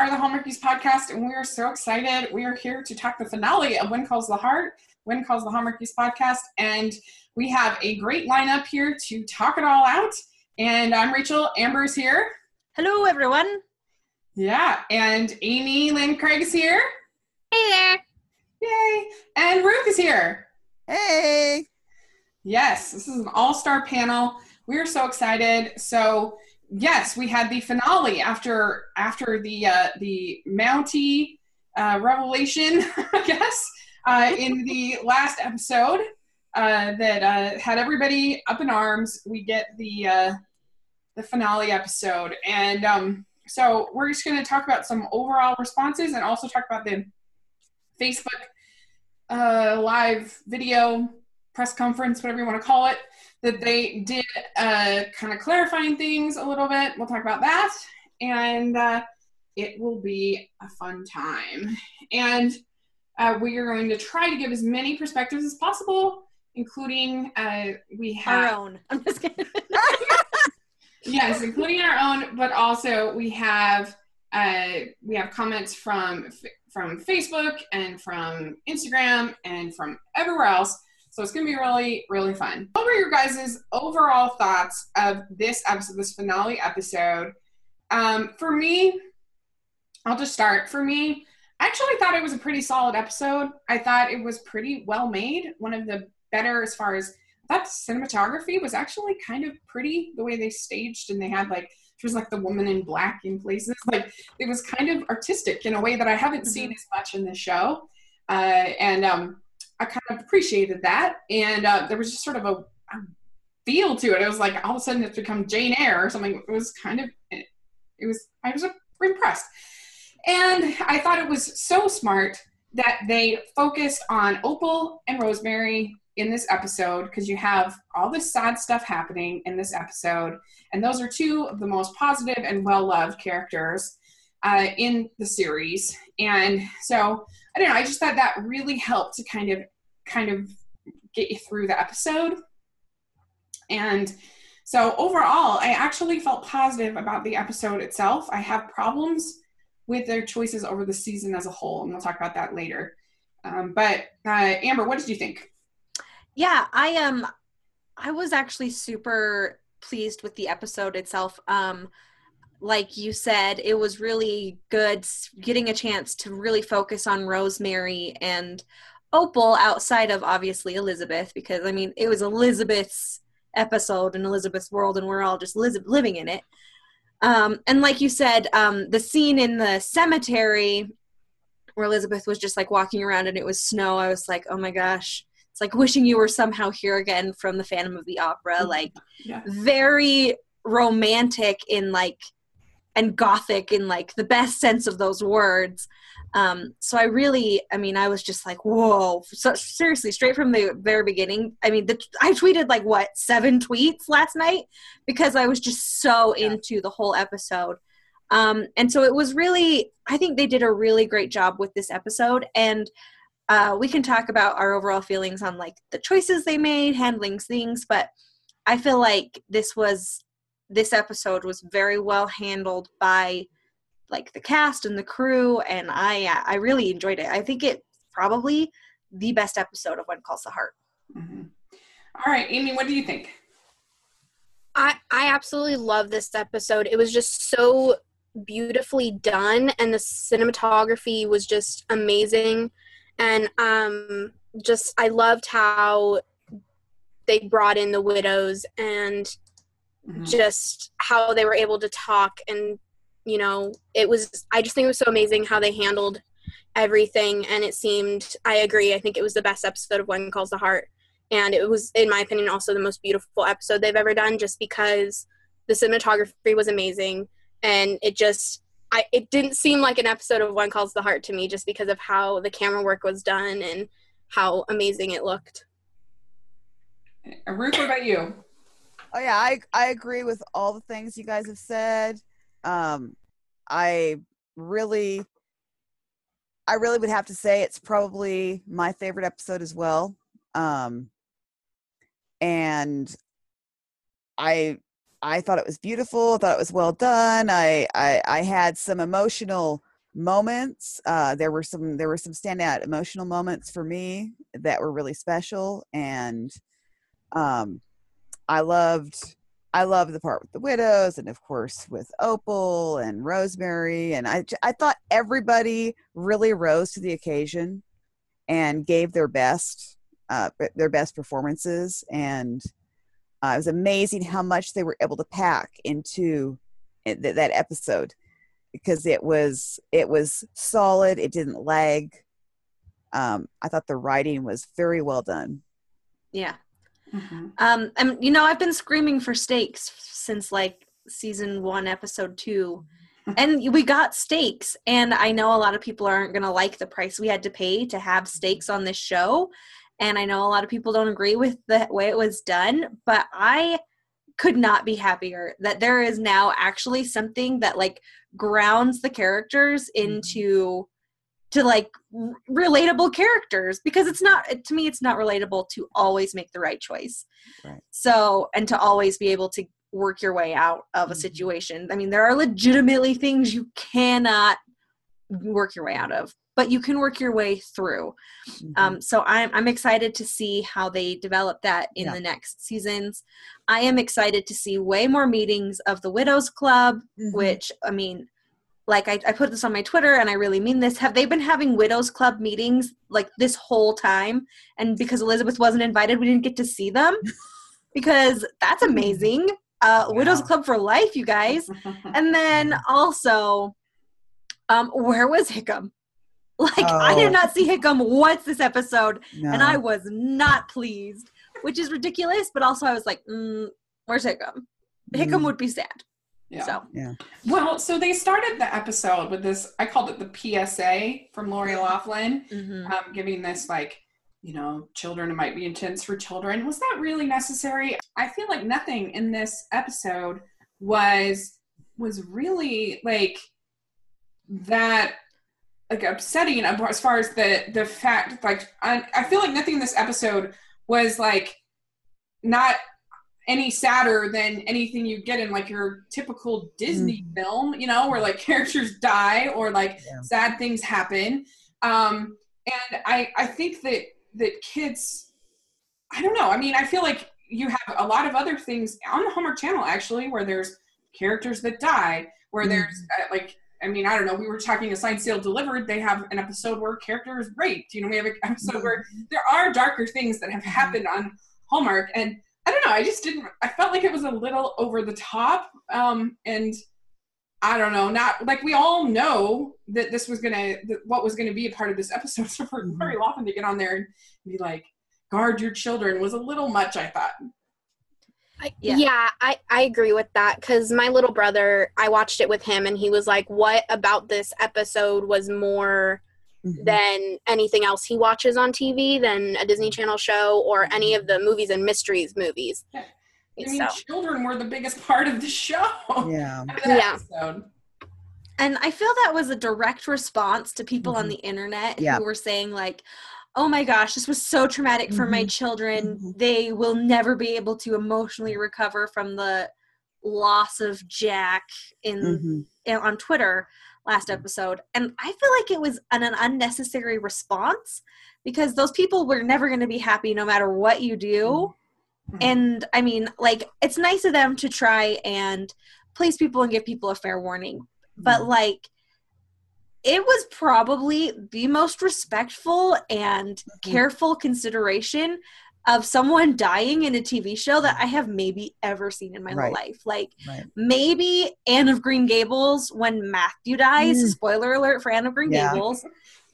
are the Hallmarkies podcast, and we are so excited. We are here to talk the finale of When Calls the Heart, When Calls the Hallmarkies podcast, and we have a great lineup here to talk it all out. And I'm Rachel. Amber's here. Hello, everyone. Yeah, and Amy Lynn Craig is here. Hey there. Yay! And Ruth is here. Hey. Yes, this is an all-star panel. We are so excited. So yes, we had the finale after after the uh, the Mountie uh, revelation, I guess, uh, in the last episode uh, that uh, had everybody up in arms. We get the uh, the finale episode, and um, so we're just going to talk about some overall responses and also talk about the Facebook uh, live video press conference, whatever you want to call it that they did uh, kind of clarifying things a little bit. We'll talk about that, and uh, it will be a fun time. And uh, we are going to try to give as many perspectives as possible, including uh, we have our own. I'm just kidding. yes, including our own, but also we have uh, we have comments from from Facebook and from Instagram and from everywhere else so it's going to be really, really fun. What were your guys' overall thoughts of this episode, this finale episode? Um, for me, I'll just start. For me, I actually thought it was a pretty solid episode. I thought it was pretty well made. One of the better as far as that cinematography was actually kind of pretty the way they staged and they had like she was like the woman in black in places like it was kind of artistic in a way that i haven't mm-hmm. seen as much in the show uh, and um, I kind of appreciated that, and uh, there was just sort of a, a, feel to it. It was like all of a sudden it's become Jane Eyre or something. It was kind of, it, was I was impressed, and I thought it was so smart that they focused on Opal and Rosemary in this episode because you have all this sad stuff happening in this episode, and those are two of the most positive and well loved characters uh, in the series. And so I don't know. I just thought that really helped to kind of kind of get you through the episode. And so overall, I actually felt positive about the episode itself. I have problems with their choices over the season as a whole, and we'll talk about that later. Um, but uh, Amber, what did you think? Yeah, I am. Um, I was actually super pleased with the episode itself. Um, like you said, it was really good getting a chance to really focus on Rosemary and Opal outside of obviously Elizabeth, because I mean, it was Elizabeth's episode in Elizabeth's world, and we're all just living in it. Um, and like you said, um, the scene in the cemetery where Elizabeth was just like walking around and it was snow, I was like, oh my gosh, it's like wishing you were somehow here again from the Phantom of the Opera. Mm-hmm. Like, yeah. very romantic in like and gothic in like the best sense of those words. Um, so i really i mean i was just like whoa. So, seriously straight from the very beginning i mean the, i tweeted like what seven tweets last night? Because i was just so yeah. into the whole episode. Um, and so it was really i think they did a really great job with this episode. And uh, we can talk about our overall feelings on like the choices they made handling things but i feel like this was this episode was very well handled by like the cast and the crew and i i really enjoyed it. I think it's probably the best episode of when calls the heart. Mm-hmm. All right amy what do you think? I i absolutely love this episode. It was just so beautifully done and the cinematography was just amazing. And um just i loved how they brought in the widows and mm-hmm. just how they were able to talk and you know it was i just think it was so amazing how they handled everything and it seemed i agree i think it was the best episode of when calls the heart and it was in my opinion also the most beautiful episode they've ever done just because the cinematography was amazing and it just I, it didn't seem like an episode of When Calls the Heart to me just because of how the camera work was done and how amazing it looked. Ruth, what about you? Oh yeah, I I agree with all the things you guys have said. Um, I really, I really would have to say it's probably my favorite episode as well. Um, and I I thought it was beautiful. I thought it was well done. I I, I had some emotional moments. Uh, there were some there were some standout emotional moments for me that were really special, and um, I loved I loved the part with the widows, and of course with Opal and Rosemary, and I I thought everybody really rose to the occasion and gave their best uh, their best performances, and uh, it was amazing how much they were able to pack into eh, th- that episode because it was it was solid. It didn't lag. Um i thought the writing was very well done. Yeah. Mm-hmm. Um, and you know, I've been screaming for steaks since like season one, episode two, and we got steaks. And I know a lot of people aren't gonna like the price we had to pay to have steaks on this show, and I know a lot of people don't agree with the way it was done. But I could not be happier that there is now actually something that like grounds the characters into to like r- relatable characters because it's not to me it's not relatable to always make the right choice Right. so and to always be able to work your way out of a Mhm. situation i mean there are legitimately things you cannot work your way out of but you can work your way through Mhm. um, so I'm, I'm excited to see how they develop that in Yeah. the next seasons i am excited to see way more meetings of the widows club Mhm. which i mean like I, I put this on my twitter and i really mean this. Have they been having widows club meetings like this whole time? And because elizabeth wasn't invited we didn't get to see them? Because that's amazing. Uh widows club for life you guys. And then also um where was hickam? Like i Oh. did not see hickam once this episode no. and i was not pleased which is ridiculous but also i was like mm, where's hickam? Hickam Mm. would be sad Yeah. so Well, so they started the episode with this. I called it the PSA from Lori Loughlin, mhm. um, giving this like, you know, children it might be intense for children. Was that really necessary? I feel like nothing in this episode was was really like that like upsetting as far as the the fact like I, I feel like nothing in this episode was like not any sadder than anything you get in like your typical Disney film, you know, where like characters die or like Yeah. sad things happen. Um, and I I think that that kids, I don't know. I mean, I feel like you have a lot of other things on the Hallmark Channel actually, where there's characters that die, where Mhm. there's uh, like. I mean, I don't know. We were talking a signed, sealed, delivered. They have an episode where a character is raped. You know, we have an episode where there are darker things that have happened on Hallmark, and I don't know. I just didn't. I felt like it was a little over the top, um, and I don't know. Not like we all know that this was gonna, that what was gonna be a part of this episode. So for. Lori Loughlin to get on there and be like, "Guard your children," was a little much. I thought. I, Yeah. yeah. I, I agree with that because my little brother, I watched it with him and he was like, What about this episode was more Mhm. than anything else he watches on TV, than a Disney Channel show or any of the movies and mysteries movies? Yeah. I mean, So, children were the biggest part of the show. yeah Yeah. episode. and i feel that was a direct response to people on Mhm. the internet Yeah. who were saying like oh my gosh this was so traumatic for my Mhm. children Mhm. they will never be able to emotionally recover from the loss of jack in in- on Twitter last episode, and I feel like it was an, an unnecessary response because those people were never going to be happy no matter what you do. Mhm. And I mean, like, it's nice of them to try and place people and give people a fair warning, but like, it was probably the most respectful and careful consideration of someone dying in a TV show that I have maybe ever seen in my Right. life. Like, right maybe Anne of Green Gables when Matthew dies. Mm. Spoiler alert for Anne of Green Yeah. Gables.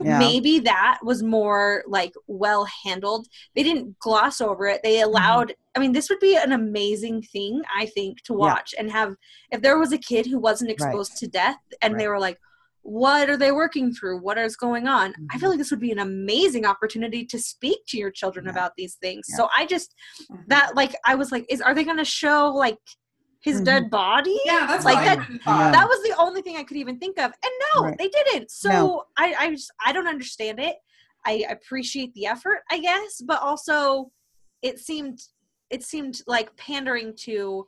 yeah Maybe that was more like well handled. They didn't gloss over it. Mm-hmm. They allowed. I mean, this would be an amazing thing I think to watch and have. If there was a kid who wasn't exposed to death and they were like, "What are they working through? What is going on?" I feel like this would be an amazing opportunity to speak to your children Mm-hmm. Yeah. about these things. Yeah. So I just Mhm. that like I was like, is are they going to show like his Mhm. dead body? yeah, that's like what that- I really that was the only thing I could even think of. And no, Right. they didn't. So No. I, I just I don't understand it. I appreciate the effort, I guess, but also it seemed it seemed like pandering to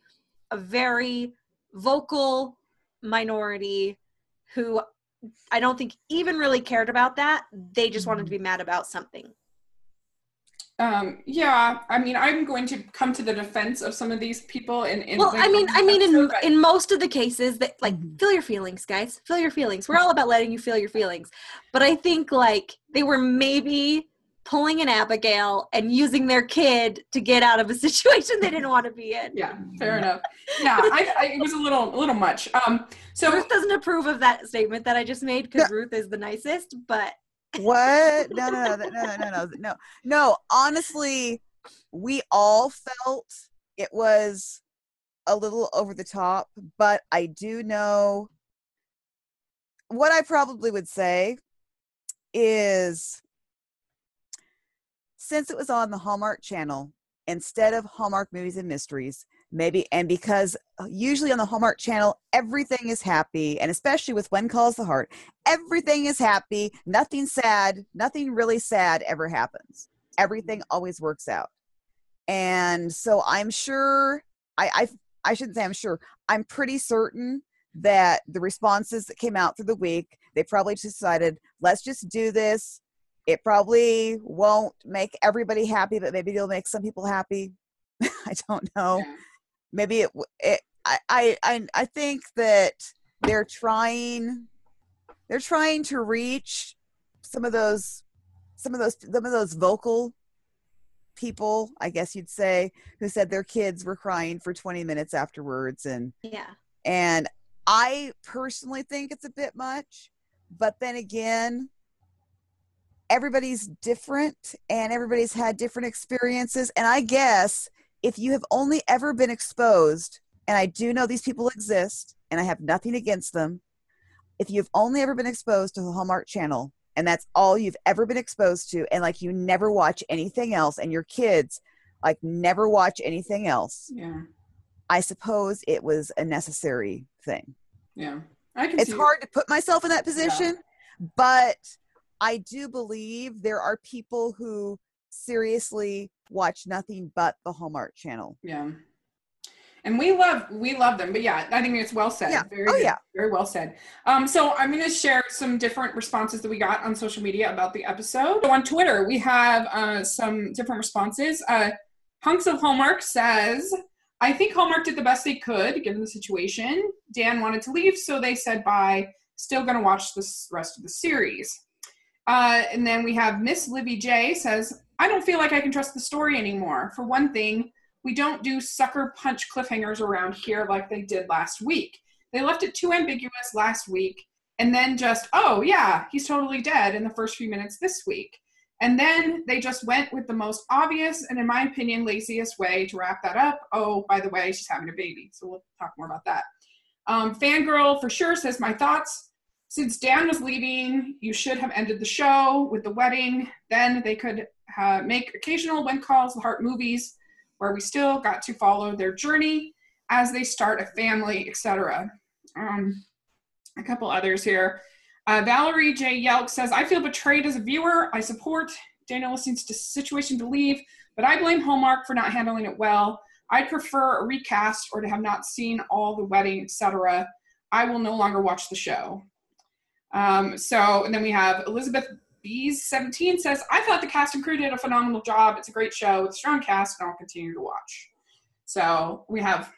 a very vocal minority who I don't think even really cared about that. They just wanted to be mad about something. Um, yeah, I mean, I'm going to come to the defense of some of these people. In, in Well, I mean, I mean, in in most of the cases that like Mhm. feel your feelings, guys. Feel your feelings. We're all about letting you feel your feelings. But I think like they were maybe pulling an Abigail and using their kid to get out of a situation they didn't want to be in. Yeah, fair enough. Yeah, I, I, it was a little, a little much. Um, so Ruth doesn't approve of that statement that I just made because. Ruth is the nicest. But what? No, no, no, no, no, no, no, no. Honestly, we all felt it was a little over the top, but I do know what I probably would say is since it was on the Hallmark channel instead of Hallmark Movies and Mysteries, maybe, and because uh, usually on the Hallmark channel, everything is happy, and especially with When Calls the Heart, everything is happy, nothing sad, nothing really sad ever happens. Everything always works out. And so I'm sure, I, I, I shouldn't say I'm sure, I'm pretty certain that the responses that came out through the week, they probably decided, let's just do this. It probably won't make everybody happy, but maybe it'll make some people happy. I don't know yeah. maybe it, it I, I i i think that they're trying they're trying to reach some of those some of those some of those vocal people i guess you'd say who said their kids were crying for 20 minutes afterwards and yeah. and i personally think it's a bit much but then again everybody's different and everybody's had different experiences and i guess if you have only ever been exposed and i do know these people exist and i have nothing against them if you've only ever been exposed to the hallmark channel and that's all you've ever been exposed to and like you never watch anything else and your kids like never watch anything else yeah, i suppose it was a necessary thing yeah. I can it's see it. hard to put myself in that position but i do believe there are people who seriously watch nothing but the hallmark channel Yeah. And we love we love them, but yeah, I think it's well said. Yeah. Very Oh, good. yeah. very well said. Um, so I'm going to share some different responses that we got on social media about the episode. So on Twitter, we have uh, some different responses. Uh, Hunks of Hallmark says, "I think Hallmark did the best they could given the situation. Dan wanted to leave, so they said bye. Still going to watch the rest of the series." Uh, and then we have Miss Livy J says, "I don't feel like I can trust the story anymore. For one thing." we don't do sucker punch cliffhangers around here like they did last week. They left it too ambiguous last week and then just, oh, yeah, he's totally dead in the first few minutes this week. And then they just went with the most obvious and, in my opinion, laziest way to wrap that up. Oh, by the way, she's having a baby. So we'll talk more about that. Um, Fangirl for sure says, My thoughts. Since Dan was leaving, you should have ended the show with the wedding. Then they could uh, make occasional When Calls the Heart movies where we still got to follow their journey as they start a family, etc. Um, a couple others here. Uh, Valerie J. Yelk says, I feel betrayed as a viewer. I support Daniel Lissing's situation to leave, but I blame Hallmark for not handling it well. I'd prefer a recast or to have not seen all the wedding, etc. I will no longer watch the show. Um, so, and then we have Elizabeth Bees 17 says, I thought the cast and crew did a phenomenal job. It's a great show with a strong cast, and I'll continue to watch. So we have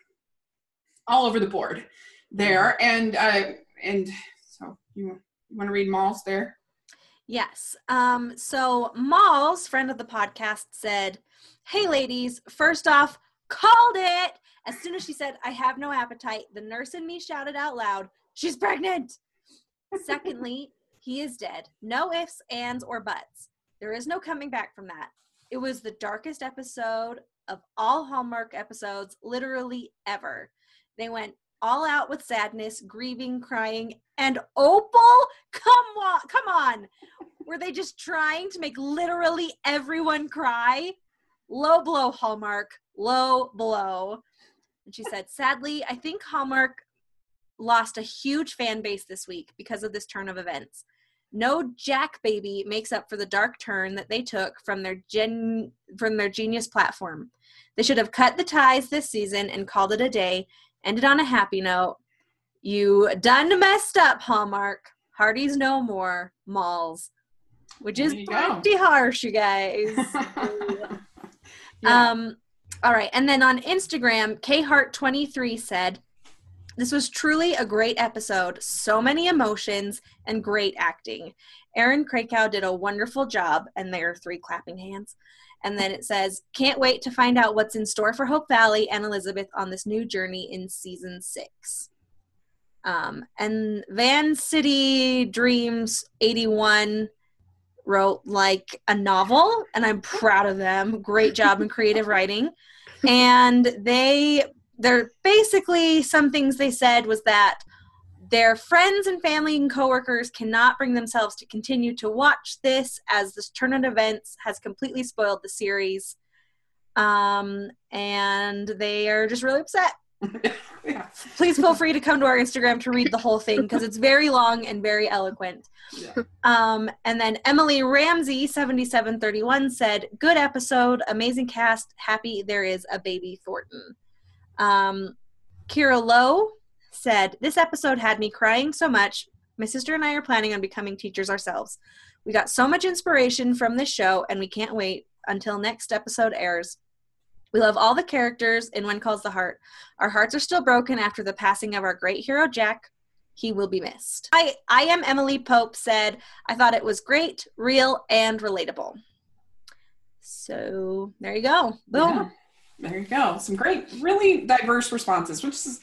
all over the board there. And uh, and so you, you want to read Malls there? Yes. Um, so Malls, friend of the podcast, said, Hey ladies, first off, called it. As soon as she said, I have no appetite, the nurse in me shouted out loud, She's pregnant. Secondly, he is dead. No ifs, ands, or buts. There is no coming back from that. It was the darkest episode of all Hallmark episodes, literally ever. They went all out with sadness, grieving, crying, and Opal. Come on, come on. Were they just trying to make literally everyone cry? Low blow, Hallmark. Low blow. And she said, sadly, I think Hallmark lost a huge fan base this week because of this turn of events. No Jack baby makes up for the dark turn that they took from their gen from their genius platform. They should have cut the ties this season and called it a day, ended on a happy note. You done messed up, Hallmark. Parties no more, malls. Which is you go. pretty harsh, you guys. Yeah. Um, all right. And then on Instagram, khart23 said, This was truly a great episode. So many emotions and great acting. Erin Krakow did a wonderful job, and there are three clapping hands. And then it says, Can't wait to find out what's in store for Hope Valley and Elizabeth on this new journey in season six. Um, and Van City Dreams 81 wrote like a novel and i'm proud of them great job in creative writing and they they're basically some things they said was that their friends and family and coworkers cannot bring themselves to continue to watch this as this turn of events has completely spoiled the series um and they are just really upset yeah. please feel free to come to our Instagram to read the whole thing because it's very long and very eloquent. Yeah. Um, and then Emily Ramsey, 7731, said, Good episode, amazing cast, happy there is a baby Thornton. Um, Kira Lowe said, This episode had me crying so much. My sister and I are planning on becoming teachers ourselves. We got so much inspiration from this show, and we can't wait until next episode airs. We love all the characters in When Calls the Heart. Our hearts are still broken after the passing of our great hero Jack. He will be missed. I, I am Emily Pope said, I thought it was great, real, and relatable. So there you go. Boom. Yeah. There you go. Some great, really diverse responses, which is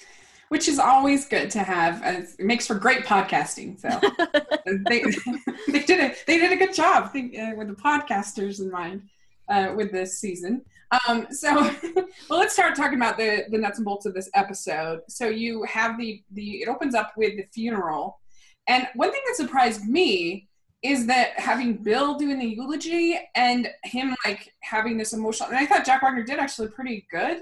which is always good to have. It makes for great podcasting. So they they did a they did a good job think, uh, with the podcasters in mind uh, with this season. Um, so, well, let's start talking about the the nuts and bolts of this episode. So you have the the it opens up with the funeral, and one thing that surprised me is that having Bill doing the eulogy and him like having this emotional, and I thought Jack Wagner did actually pretty good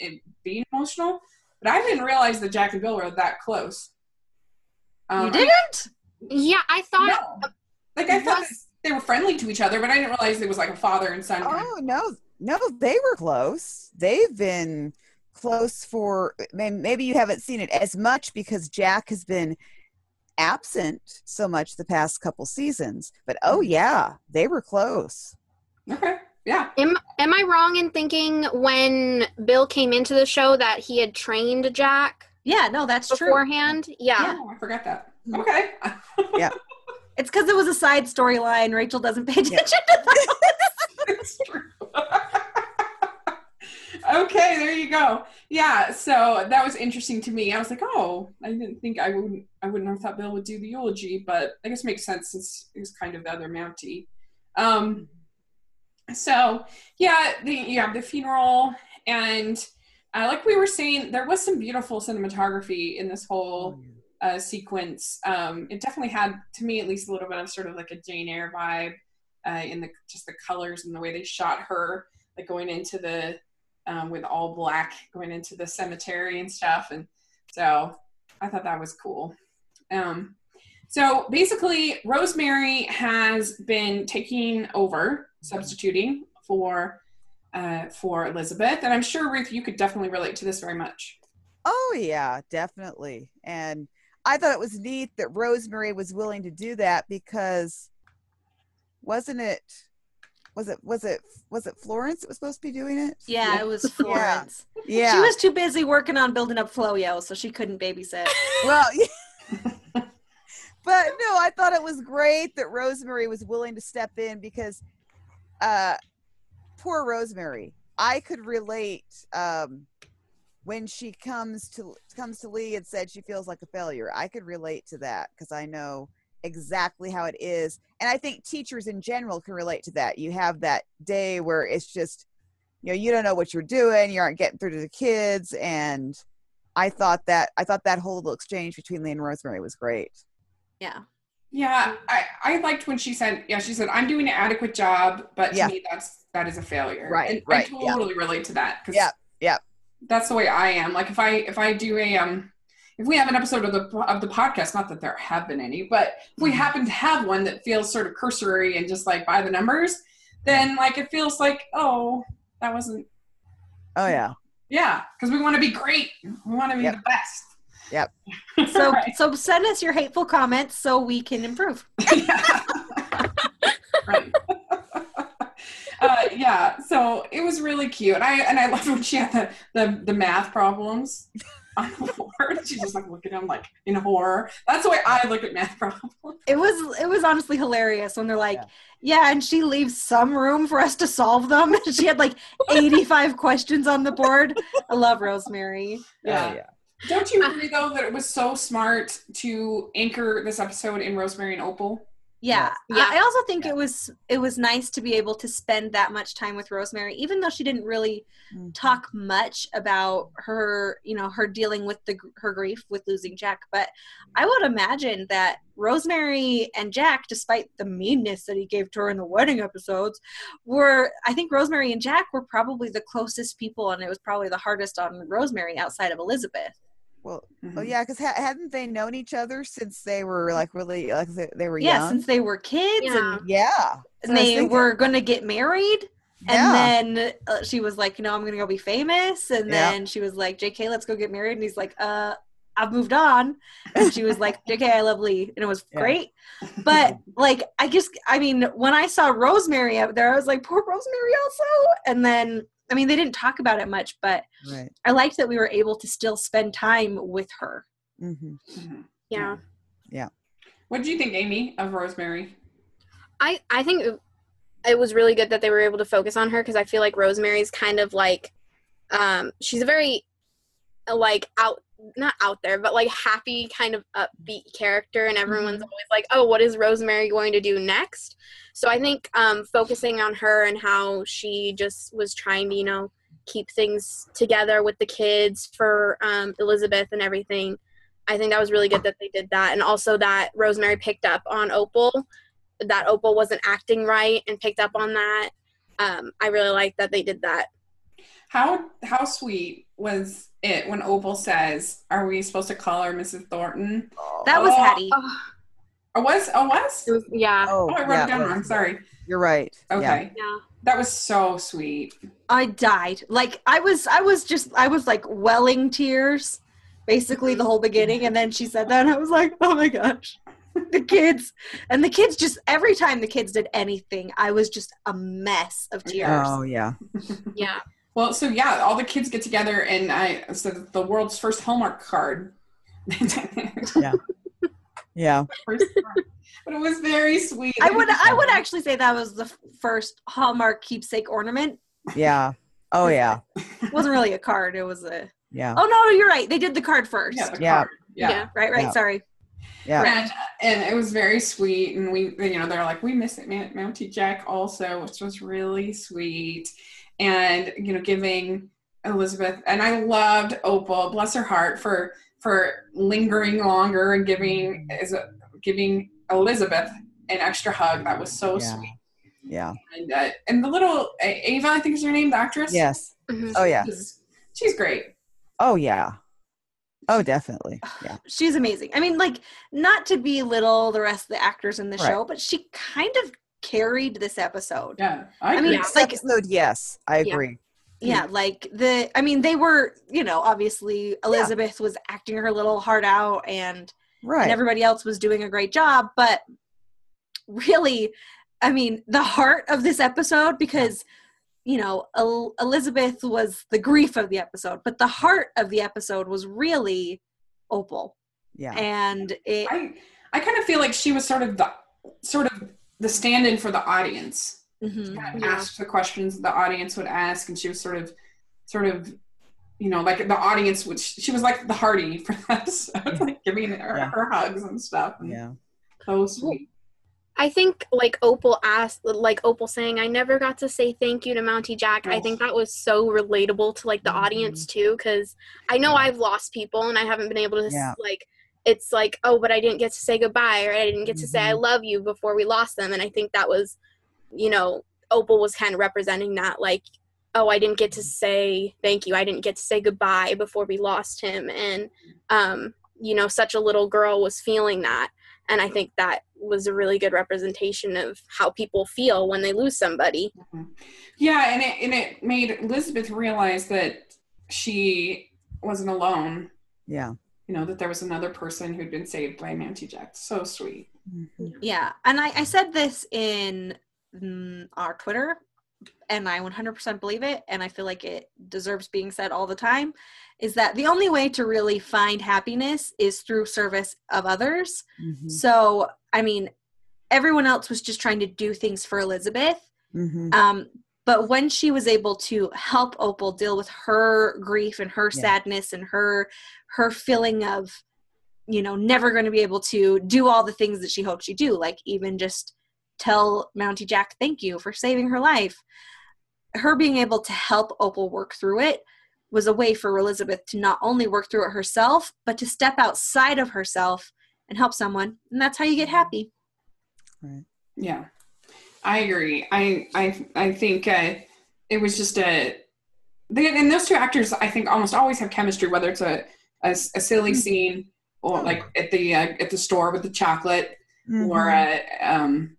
in being emotional, but I didn't realize that Jack and Bill were that close. Um, you didn't? Yeah, I thought No. Like I thought Was- they were friendly to each other, but I didn't realize it was like a father and son. Oh no, no, they were close. They've been close for maybe you haven't seen it as much because Jack has been absent so much the past couple seasons. But oh mm-hmm. yeah, they were close. Okay. Yeah. Am am I wrong in thinking when Bill came into the show that he had trained Jack Yeah, no, that's true. beforehand? Yeah. Oh, I forgot that. Mm-hmm. Okay. yeah. It's because it was a side storyline. Rachel doesn't pay attention Yeah. to that. it's true. okay, there you go. Yeah, so that was interesting to me. I was like, oh, I didn't think I wouldn't I wouldn't have thought Bill would do the eulogy, but I guess it makes sense since he's kind of the other Mountie. Um so yeah, the you have the funeral and uh, like we were saying, there was some beautiful cinematography in this whole uh, sequence. Um, it definitely had, to me at least, a little bit of sort of like a Jane Eyre vibe uh, in the just the colors and the way they shot her, like going into the um, with all black, going into the cemetery and stuff. And so I thought that was cool. Um, so basically, Rosemary has been taking over, substituting for uh, for Elizabeth, and I'm sure Ruth, you could definitely relate to this very much. Oh yeah, definitely. And I thought it was neat that Rosemary was willing to do that because wasn't it was it was it was it Florence that was supposed to be doing it? Yeah, it was Florence. Yeah. She was too busy working on building up Floyo, so she couldn't babysit. well, but no, I thought it was great that Rosemary was willing to step in because uh poor Rosemary. I could relate um when she comes to comes to Lee and said she feels like a failure. I could relate to that because I know exactly how it is. And I think teachers in general can relate to that. You have that day where it's just you know, you don't know what you're doing, you aren't getting through to the kids and I thought that I thought that whole little exchange between Lee and Rosemary was great. Yeah. Yeah, I, I liked when she said, yeah, she said, I'm doing an adequate job, but Yeah. to me, that's that is a failure. Right, And right, I yeah. totally relate to that. 'cause Yeah, yeah. That's the way I am. Like if I if I do a um if we have an episode of the of the podcast, not that there have been any, but if we Mhm. happen to have one that feels sort of cursory and just like by the numbers, then like it feels like, oh, that wasn't Oh yeah. yeah, because we want to be great. We want to be Yep. the best. Yep. So Right. so send us your hateful comments so we can improve. right. uh, yeah, so it was really cute. And I and I loved when she had the, the, the math problems on the board. She just like look at him like in horror. That's the way I look at math problems. It was it was honestly hilarious when they're like, yeah, and she leaves some room for us to solve them. she had like 85 questions on the board. I love Rosemary. Yeah. Yeah. Don't you agree though that it was so smart to anchor this episode in Rosemary and Opal? Yeah. Yeah. I also think it was it was nice to be able to spend that much time with Rosemary, even though she didn't really Mhm. talk much about her, you know, her dealing with the her grief with losing Jack. But I would imagine that Rosemary and Jack, despite the meanness that he gave to her in the wedding episodes, were I think Rosemary and Jack were probably the closest people, and it was probably the hardest on Rosemary outside of Elizabeth. Well, oh yeah, because ha- hadn't they known each other since they were like really like they, they were Yeah, young? since they were kids Yeah. and yeah, That's and what I was they thinking. were going to get married. Yeah. And then uh, she was like, "You know, I'm gonna go be famous." And Yeah. then she was like, "JK, let's go get married." And he's like, "Uh, I've moved on." And she was like, "JK, I love Lee," and it was Yeah. great. But like, I just, I mean, when I saw Rosemary up there, I was like, "Poor Rosemary," also. And then, I mean, they didn't talk about it much, but right. I liked that we were able to still spend time with her. hmm Mhm. Yeah. What do you think, Amy, of Rosemary? I I think it- it was really good that they were able to focus on her because I feel like Rosemary's kind of like um she's a very like out not out there but like happy kind of upbeat character and everyone's always like oh what is Rosemary going to do next so I think um focusing on her and how she just was trying to you know keep things together with the kids for um Elizabeth and everything I think that was really good that they did that and also that Rosemary picked up on Opal that Opal wasn't acting right and picked up on that. Um, I really like that they did that. How how sweet was it when Opal says, "Are we supposed to call her Mrs. Thornton?" That was Oh, Hattie. Oh, Or was oh was? it was, yeah, Oh, Oh, I wrote yeah, it down wrong. Sorry. You're right. Okay, yeah. that was so sweet. I died. Like I was I was just I was like welling tears basically the whole beginning and then she said that and I was like, "Oh my gosh." The kids and the kids just every time the kids did anything, I was just a mess of tears. Oh yeah. Yeah. Well, so yeah, all the kids get together and I so the world's first Hallmark card. Yeah. Yeah. First card. but it was very sweet. I would I would actually say that was the first Hallmark keepsake ornament. Yeah. Oh yeah. It wasn't really a card, it was a Yeah. Oh no, you're right. They did the card first. yeah, the Yeah. card. Yeah. Yeah. Right, right, Yeah. sorry. Yeah. And, and it was very sweet, and we, you know, they're like, we miss it, Man- Mountie Jack also, which was really sweet, and you know, giving Elizabeth, and I loved Opal, bless her heart, for for lingering longer and giving is giving Elizabeth an extra hug. That was so Yeah. sweet, Yeah. and uh, and the little A- Ava, I think is her name, the actress. Yes. Mhm. Oh yeah. she's, she's great. Oh yeah. Oh definitely. Yeah. She's amazing. I mean, like, not to belittle the rest of the actors in the Right. show, but she kind of carried this episode. Yeah, I, I mean, agree. This like- episode, yes, I Yeah. agree. Yeah, mm-hmm. like the I mean, they were, you know, obviously Elizabeth was acting her little heart out and, Right. and everybody else was doing a great job, but really, I mean, the heart of this episode because you know, El- Elizabeth was the grief of the episode, but the heart of the episode was really Opal. yeah. And it I I kind of feel like she was sort of the sort of the stand-in for the audience. mhm. Kind of Yeah. asked the questions the audience would ask, and she was sort of, sort of, you know, like the audience would. She was like the Hearty for that episode, like giving her, Yeah. her hugs and stuff. And Yeah. so sweet. I think like Opal asked, like Opal saying, "I never got to say thank you to Mountie Jack." I think that was so relatable to like the audience too, because I know I've lost people and I haven't been able to Yeah. like. It's like, oh, but I didn't get to say goodbye, or I didn't get to say I Mhm. love you before we lost them, and I think that was, you know, Opal was kind of representing that, like, oh, I didn't get to say thank you, I didn't get to say goodbye before we lost him, and um, you know, such a little girl was feeling that and i think that was a really good representation of how people feel when they lose somebody Yeah, and it and it made Elizabeth realize that she wasn't alone. Yeah. You know, that there was another person who'd been saved by Mountie Jack. So sweet. Mhm. Yeah, and I, I said this in mm, our Twitter, and I 100% believe it, and I feel like it deserves being said all the time. Is that the only way to really find happiness is through service of others? Mhm. So, I mean, everyone else was just trying to do things for Elizabeth. Mhm. Um, but when she was able to help Opal deal with her grief and her Yeah. sadness and her her feeling of, you know, never going to be able to do all the things that she hoped she'd do, like even just tell Mountie Jack thank you for saving her life. Her being able to help Opal work through it was a way for Elizabeth to not only work through it herself, but to step outside of herself and help someone. And that's how you get mm-hmm. happy. Right. Yeah, I agree. I I I think uh, it was just a. They, and those two actors, I think, almost always have chemistry. Whether it's a a, a silly scene or like at the uh, at the store with the chocolate, or Mhm. uh, um,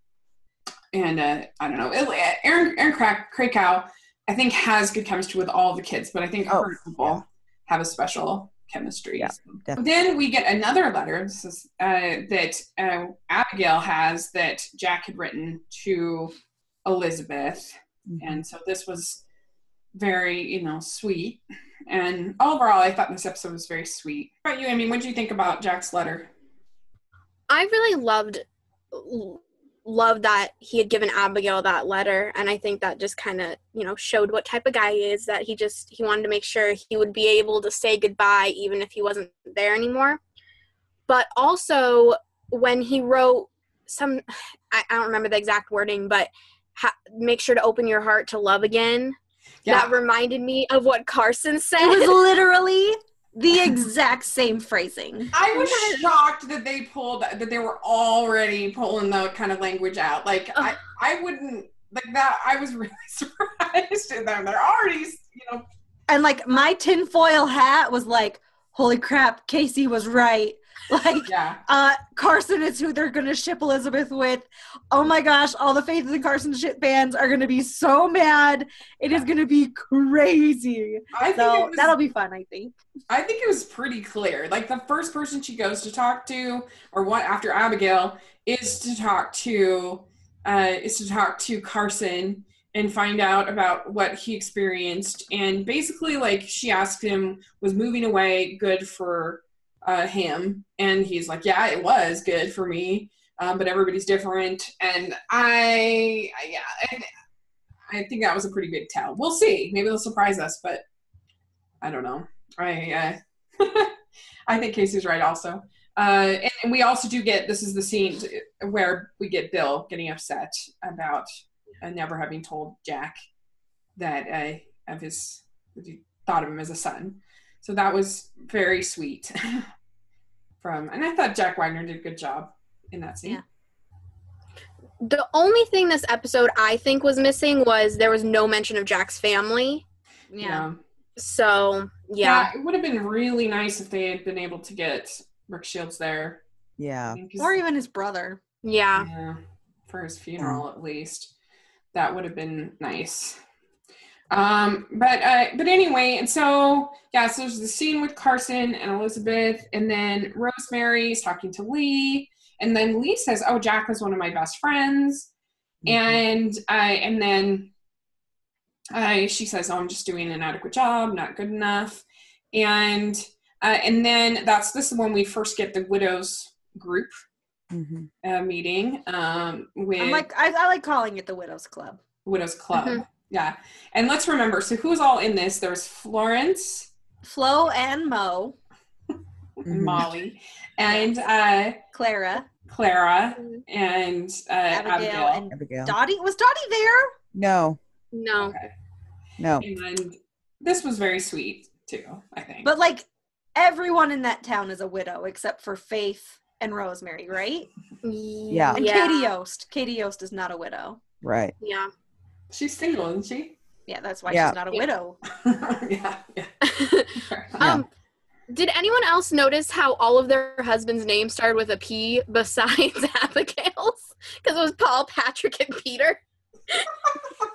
and uh, I don't know. It- Erin Erin Crack Krakow, I think, has good chemistry with all the kids, but I think Oh, her and Opal have a special chemistry. Yeah, So- Then we get another letter this is, uh, that uh, Abigail has that Jack had written to Elizabeth, Mhm. and so this was very, you know, sweet. And overall, I thought this episode was very sweet. How about you, Amy? What did you think about Jack's letter? I really loved loved that he had given Abigail that letter and I think that just kind of, you know, showed what type of guy he is that he just he wanted to make sure he would be able to say goodbye even if he wasn't there anymore. But also when he wrote some I, I don't remember the exact wording, but ha- make sure to open your heart to love again. Yeah. That reminded me of what Carson said. It was literally the exact same phrasing. I was shocked that they pulled that they were already pulling the kind of language out. Like I, I wouldn't like that. I was really surprised at them. They're already, you know, And like my tinfoil hat was like, holy crap, Casey was right. Like, yeah. uh, Carson is who they're gonna ship Elizabeth with. Oh my gosh, all the Faith and Carson ship fans are gonna be so mad. It is gonna be crazy. I think So was, that'll be fun, I think. I think it was pretty clear. Like the first person she goes to talk to, or what after Abigail, is to talk to, uh, is to talk to Carson and find out about what he experienced. And basically, like she asked him, was moving away good for uh, him? And he's like, yeah, it was good for me, um, but everybody's different. And I, I yeah, I, I think that was a pretty big tell. We'll see. Maybe they'll surprise us, but I don't know. I uh, I think Casey's right also. Uh, and, and we also do get this is the scene where we get Bill getting upset about uh, never having told Jack that uh, of his that he thought of him as a son. So that was very sweet from, and I thought Jack Wagner did a good job in that scene. Yeah. the only thing this episode I think was missing was there was no mention of Jack's family. Yeah. So yeah, it would have been really nice if they had been able to get Brooke Shields there. Yeah. I mean, 'cause- Or even his brother. yeah. Yeah, for his funeral at least. That would have been nice. Um, but uh, but anyway, and so yeah, so there's the scene with Carson and Elizabeth, and then Rosemary's talking to Lee, and then Lee says, "Oh, Jack was one of my best friends," Mhm. and uh, and then uh, she says, "Oh, I'm just doing an adequate job, not good enough," and uh, and then that's this is when we first get the widows group Mhm. uh, meeting um, with I'm like I, I like calling it the Widows Club. Widows Club. Mhm. Yeah, and let's remember. So who's all in this? There's Florence Flo and Mo, and. Molly, and uh, Clara, Clara and uh, Abigail, Abigail. and Abigail. Dottie. Was Dottie there? No, No. Okay. no. And this was very sweet too. I think. But like everyone in that town is a widow except for Faith and Rosemary, right? Yeah. And Yeah. Katie Yost. Katie Yost is not a widow. Right. Yeah. She's single, isn't she? Yeah, that's why Yeah. she's not a Yeah. widow. yeah. Yeah. Yeah. Um, did anyone else notice how all of their husbands' names started with a P besides Abigail's? Because it was Paul, Patrick, and Peter.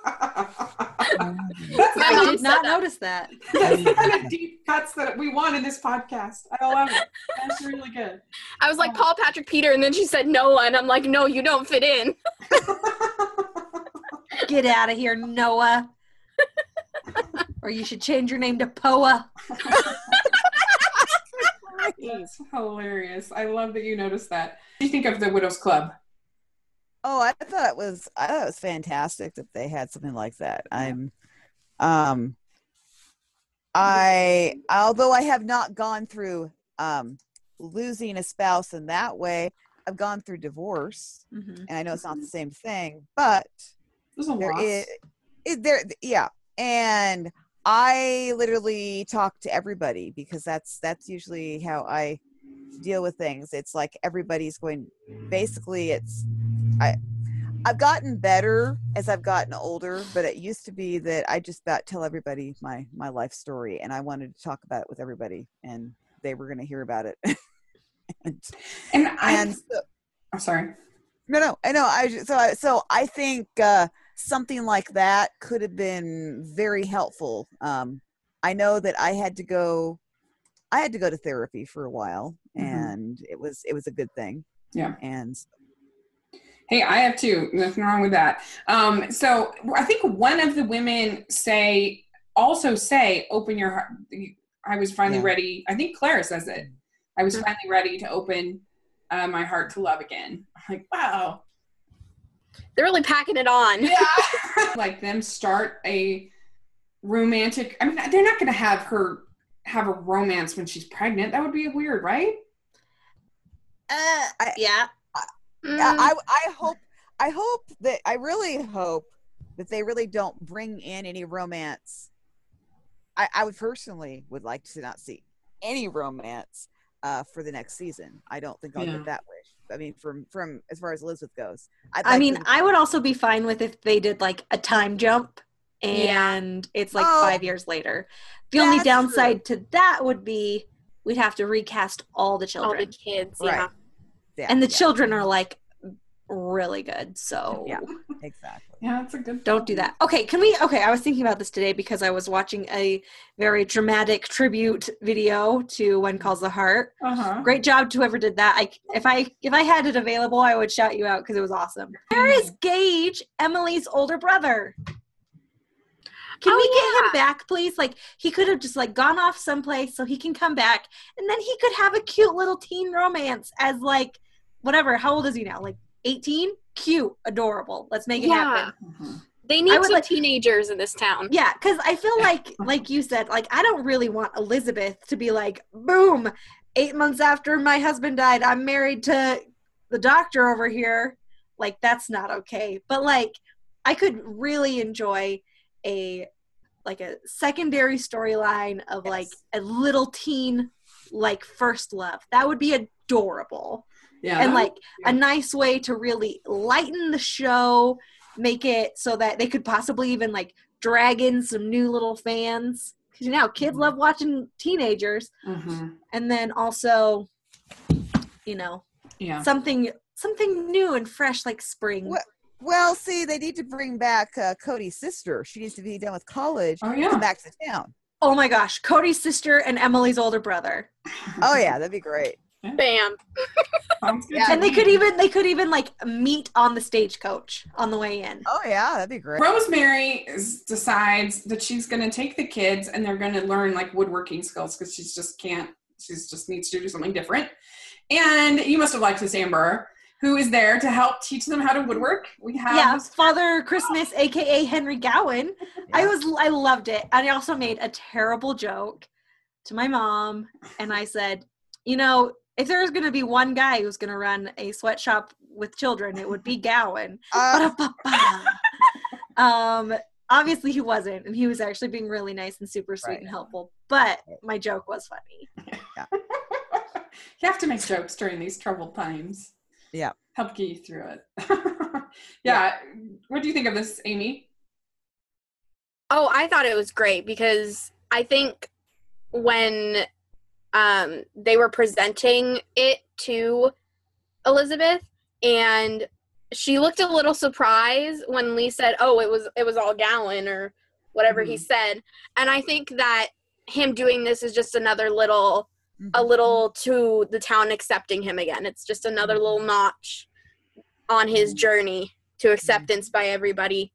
That's I did not that. notice that. that's the kind of deep cuts that we want in this podcast. I love it. That's really good. I was like Paul Patrick Peter, and then she said Noah, and I'm like, no, you don't fit in. Get out of here, Noah. or you should change your name to Poa. That's hilarious. I love that you noticed that. What do you think of the Widows Club? Oh, I thought it was I thought it was fantastic that they had something like that. I'm um I although I have not gone through um losing a spouse in that way, I've gone through divorce Mhm. and I know it's not the same thing, but There's a there is there yeah. And I literally talk to everybody because that's that's usually how I deal with things. It's like everybody's going basically it's I I've gotten better as I've gotten older, but it used to be that I just about tell everybody my my life story and I wanted to talk about it with everybody and they were going to hear about it. and and I, and so, I'm sorry. no, no, I know. I so I, so I think uh, something like that could have been very helpful. Um, I know that I had to go, I had to go to therapy for a while, Mhm. and it was it was a good thing. Yeah. And Hey, I have two. Nothing wrong with that. Um, so I think one of the women say also say, "Open your heart." I was finally Yeah. ready. I think Clara says it. I was finally ready to open uh, my heart to love again. I'm like, wow. They're really packing it on. Yeah. like them start a romantic. I mean, they're not going to have her have a romance when she's pregnant. That would be weird, right? Uh, I- yeah. Mm, I I hope I hope that I really hope that they really don't bring in any romance. I I would personally would like to not see any romance uh, for the next season. I don't think I'll Yeah. get that wish. I mean, from from as far as Elizabeth goes, I'd I like mean, them- I would also be fine with if they did like a time jump Yeah. and it's like Oh, five years later. The only that's downside to that would be we'd have to recast all the children, all the kids, Right. yeah. yeah, and the yeah, children are like really good. So Yeah. exactly. Yeah, that's a good. don't do that. Okay, can we? Okay, I was thinking about this today because I was watching a very dramatic tribute video to When Calls the Heart. Uh huh. Great job to whoever did that. I if I if I had it available, I would shout you out because it was awesome. Where is Gage, Emily's older brother? Can Oh, we get yeah. him back, please? Like he could have just like gone off someplace so he can come back, and then he could have a cute little teen romance as like whatever. How old is he now? Like eighteen? Cute, adorable. Let's make it Yeah. happen. Mhm. They need I would some like- teenagers in this town. Yeah, because I feel like, like you said, like I don't really want Elizabeth to be like, boom, eight months after my husband died, I'm married to the doctor over here. Like that's not okay. But like, I could really enjoy a like a secondary storyline of like a little teen like first love. That would be adorable Yeah. and like yeah. a nice way to really lighten the show make it so that they could possibly even like drag in some new little fans because you know kids Mhm. love watching teenagers Mhm. and then also you know Yeah. something something new and fresh like spring What- Well, see, they need to bring back uh, Cody's sister. She needs to be done with college. Oh and yeah. Come back to town. oh my gosh cody's sister and emily's older brother Oh yeah, that'd be great. Bam. Yeah. and they could even they could even like meet on the stagecoach on the way in Oh yeah, that'd be great. Rosemary is, decides that she's going to take the kids and they're going to learn like woodworking skills because she's just can't. She's just needs to do something different. And you must have liked this Amber, who is there to help teach them how to woodwork. We have yeah father christmas aka henry gowen I was I loved it. And I also made a terrible joke to my mom and I said, you know, if there was going to be one guy who's going to run a sweatshop with children, it would be Gowen. Uh, um obviously he wasn't and he was actually being really nice and super sweet Right. and helpful, but my joke was funny. you have to make jokes during these troubled times. Yeah. Help get you through it. yeah. What do you think of this, Amy? Oh, I thought it was great because I think when um, they were presenting it to Elizabeth and she looked a little surprised when Lee said, "Oh, it was it was all Gowen or whatever he Mhm. said." And I think that him doing this is just another little Mm-hmm. a little to the town accepting him again. It's just another little notch on his Mhm. journey to acceptance by everybody.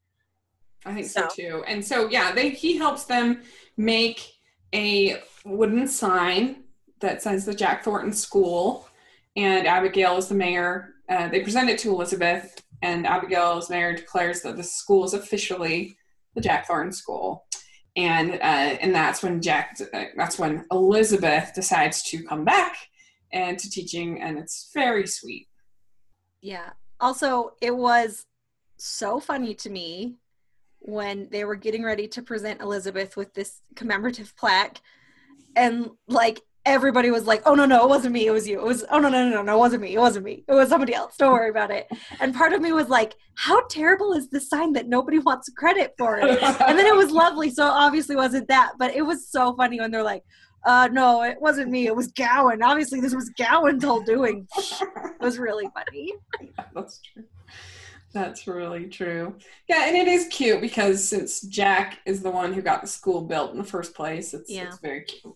I think so, So. too. And so yeah, they he helps them make a wooden sign that says the Jack Thornton School, and Abigail is the mayor. Uh, they present it to Elizabeth, and Abigail as mayor declares that the school is officially the Jack Thornton School, and uh, and that's when Jack uh, that's when Elizabeth decides to come back and to teaching, and it's very sweet. Yeah. Also, it was so funny to me when they were getting ready to present Elizabeth with this commemorative plaque, and like everybody was like, "Oh no, no, it wasn't me. It was you. It was oh no, no, no, no, it wasn't me. It wasn't me. It was somebody else. Don't worry about it." And part of me was like, "How terrible is this sign that nobody wants credit for it?" and then it was lovely, so it obviously wasn't that. But it was so funny when they're like, uh, no, it wasn't me. It was Gowen. Obviously, this was Gowen's whole doing. It was really funny. That's true. That's really true. Yeah, and it is cute because since Jack is the one who got the school built in the first place, it's Yeah. it's very cute.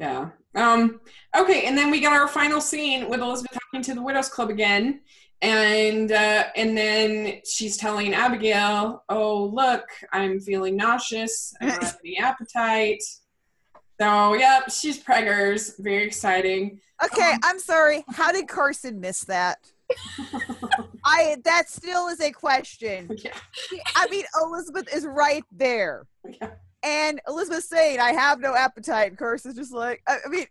Yeah. Um. Okay, and then we got our final scene with Elizabeth talking to the Widows Club again, and uh, and then she's telling Abigail, "Oh, look, I'm feeling nauseous. I don't have any appetite." So, yep, she's preggers. Very exciting. Okay, Um, I'm sorry. How did Carson miss that? I that still is a question. yeah. I mean, Elizabeth is right there. Yeah. And Elizabeth saying, I have no appetite. And Carson's just like, I, I mean,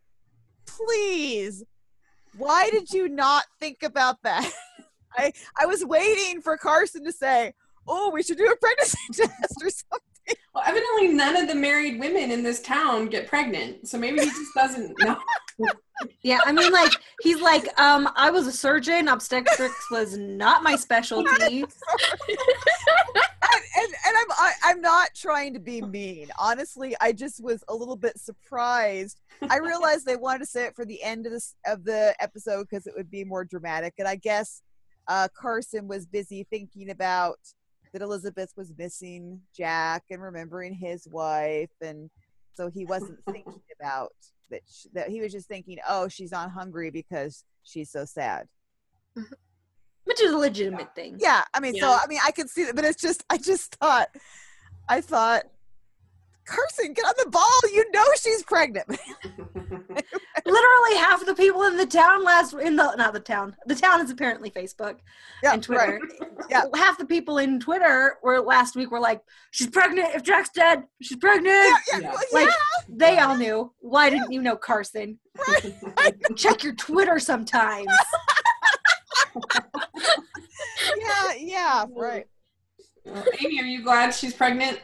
please. Why did you not think about that? I I was waiting for Carson to say, Oh, we should do a pregnancy test or something. Well, evidently none of the married women in this town get pregnant, so maybe he just doesn't know. Yeah, I mean, like he's like, um, I was a surgeon. Obstetrics was not my specialty. and, and, and I'm I, I'm not trying to be mean. Honestly, I just was a little bit surprised. I realized they wanted to say it for the end of this of the episode because it would be more dramatic, and I guess uh, Carson was busy thinking about that Elizabeth was missing Jack and remembering his wife, and so he wasn't thinking about that. sh that he was just thinking, oh, she's not hungry because she's so sad. which is a legitimate thing. Yeah, I mean, so I mean, I can see that, but it's just, I just thought, I thought, Carson, get on the ball. You know she's pregnant. Literally half the people in the town last in the not the town. The town is apparently Facebook yeah, and Twitter. Yeah. Half the people in Twitter were last week were like, "She's pregnant. If Jack's dead, she's pregnant." Yeah, yeah, Yeah. well, Like they all knew. Why didn't you know Carson? Check your Twitter sometimes. yeah, yeah, right. Amy, are you glad she's pregnant?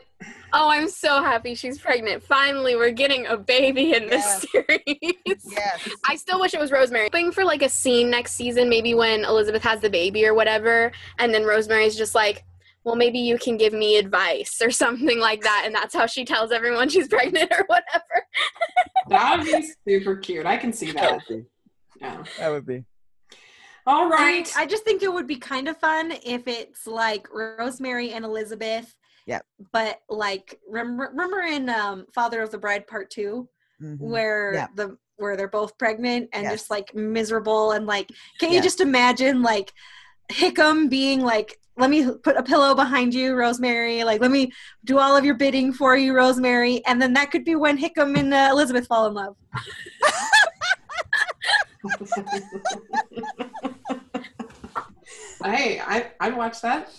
Oh, I'm so happy she's pregnant. Finally, we're getting a baby in this series. Yes. I still wish it was Rosemary. Hoping for like a scene next season, maybe when Elizabeth has the baby or whatever, and then Rosemary's just like, well, maybe you can give me advice or something like that, and that's how she tells everyone she's pregnant or whatever. That would be super cute. I can see that. Yeah. That would be. All right. I. I just think it would be kind of fun if it's like Rosemary and Elizabeth. Yep. But like remember remember in um, Father of the Bride Part 2 Mhm. where Yeah. the where they're both pregnant and Yes. just like miserable and like can you Yes. just imagine like Hickam being like let me put a pillow behind you Rosemary like let me do all of your bidding for you Rosemary and then that could be when Hickam and uh, Elizabeth fall in love. hey, I I'd watch that.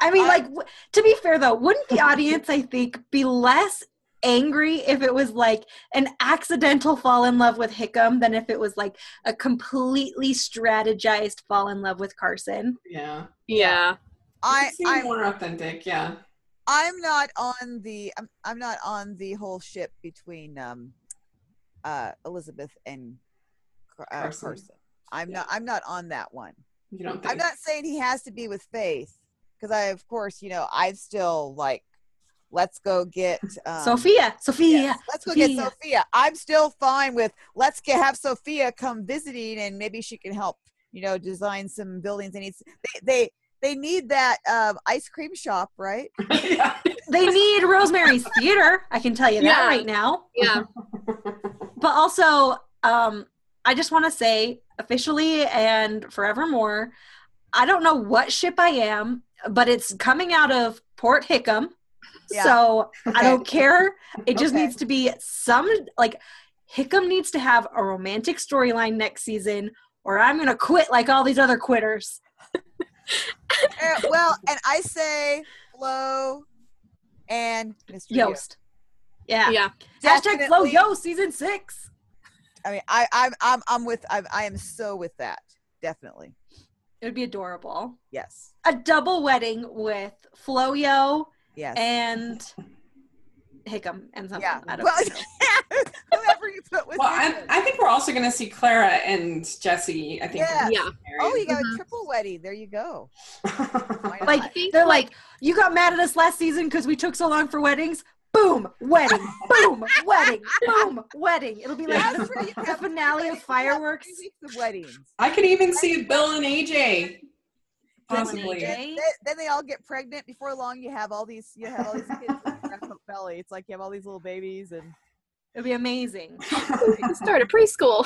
I mean, I- like w- to be fair though, wouldn't the audience, I think, be less angry if it was like an accidental fall in love with Hickam than if it was like a completely strategized fall in love with Carson? Yeah. Yeah. I, It seemed I, more authentic. Yeah. I'm not on the, I'm, I'm not on the whole ship between um, uh, Elizabeth and uh, Carson. Carson. I'm Yeah. not, I'm not on that one. You don't think? I'm not saying he has to be with Faith because I, of course, you know, I still like, let's go get um, Sophia, Sophia. yes, let's go get Sophia. Sophia. I'm still fine with let's get have Sophia come visiting and maybe she can help, you know, design some buildings. They need they they they need that um, ice cream shop, right? yeah. They need Rosemary's Theater. I can tell you that Yeah. right now. Yeah. But also, um, I just want to say officially and forevermore, I don't know what ship I am, but it's coming out of Port Hickam. Yeah. So I don't care. It just Okay. needs to be some like Hickam needs to have a romantic storyline next season, or I'm gonna quit like all these other quitters. Eh, well, and I say Flo and Mr. Yost. Yeah. Yeah. Hashtag Flo Yo season six. I mean, I I'm I'm I'm with I'm, I am so with that. Definitely. It would be adorable. Yes. A double wedding with Floyo Yes. and Hickam and something. yeah. I don't Well, know. whoever you put with Well, I, I think we're also going to see Clara and Jesse. I think. Yeah. Yeah. Oh, you got Mhm. a triple wedding. There you go. Like they're like- like, you got mad at us last season because we took so long for weddings. Boom, wedding. Boom, wedding. Boom, wedding. It'll be like That's the, where the finale of You have three fireworks. weeks of weddings. I could even see Bill and AJ. Possibly. Then, then they all get pregnant. Before long, you have all these. You have all these kids in the belly. It's like you have all these little babies, and it'll be amazing. Start a preschool.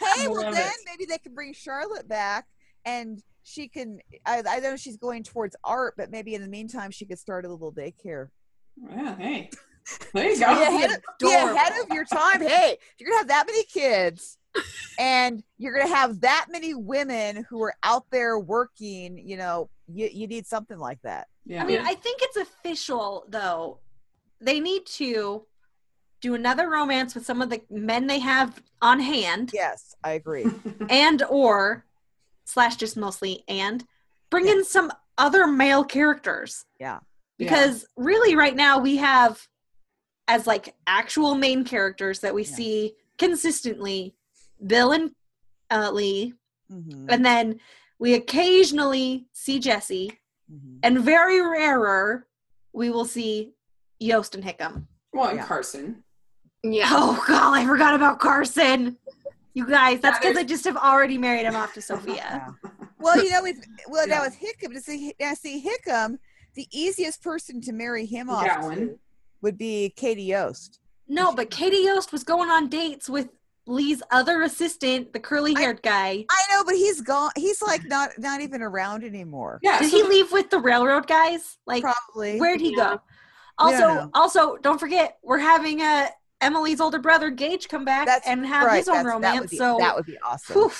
hey, well then it. maybe they can bring Charlotte back, and she can. I, I know she's going towards art, but maybe in the meantime, she could start a little daycare. yeah, hey. There you Be go. ahead, of, be ahead of your time. Hey, you're gonna have that many kids, and you're gonna have that many women who are out there working, you know, you you need something like that. Yeah. I mean, I think it's official though. They need to do another romance with some of the men they have on hand, Yes, I agree. and or slash just mostly and bring in some other male characters. Yeah. Because really, right now we have as like actual main characters that we Yeah. see consistently Bill and uh, Lee, hmm and then we occasionally see Jesse, hmm and very rarer we will see Yost and Hickam. well, and Yeah. Carson. Yeah. Oh god, I forgot about Carson. You guys, that's Yeah, because I just have already married him off to Sophia. Well, you know, with well Yeah. now with Hickam to see now see Hickam, the easiest person to marry him off Gowen. to would be Katie Yost. No, but Katie Yost was going on dates with Lee's other assistant, the curly haired guy. I know, but he's gone. He's like not not even around anymore. Yeah. Did so he leave with the railroad guys? Like, Probably. where'd he Yeah. go? Also, know. also, don't forget we're having uh, Emily's older brother Gage come back That's and have right. his own that's- that romance. would be, so, that would be awesome. whew.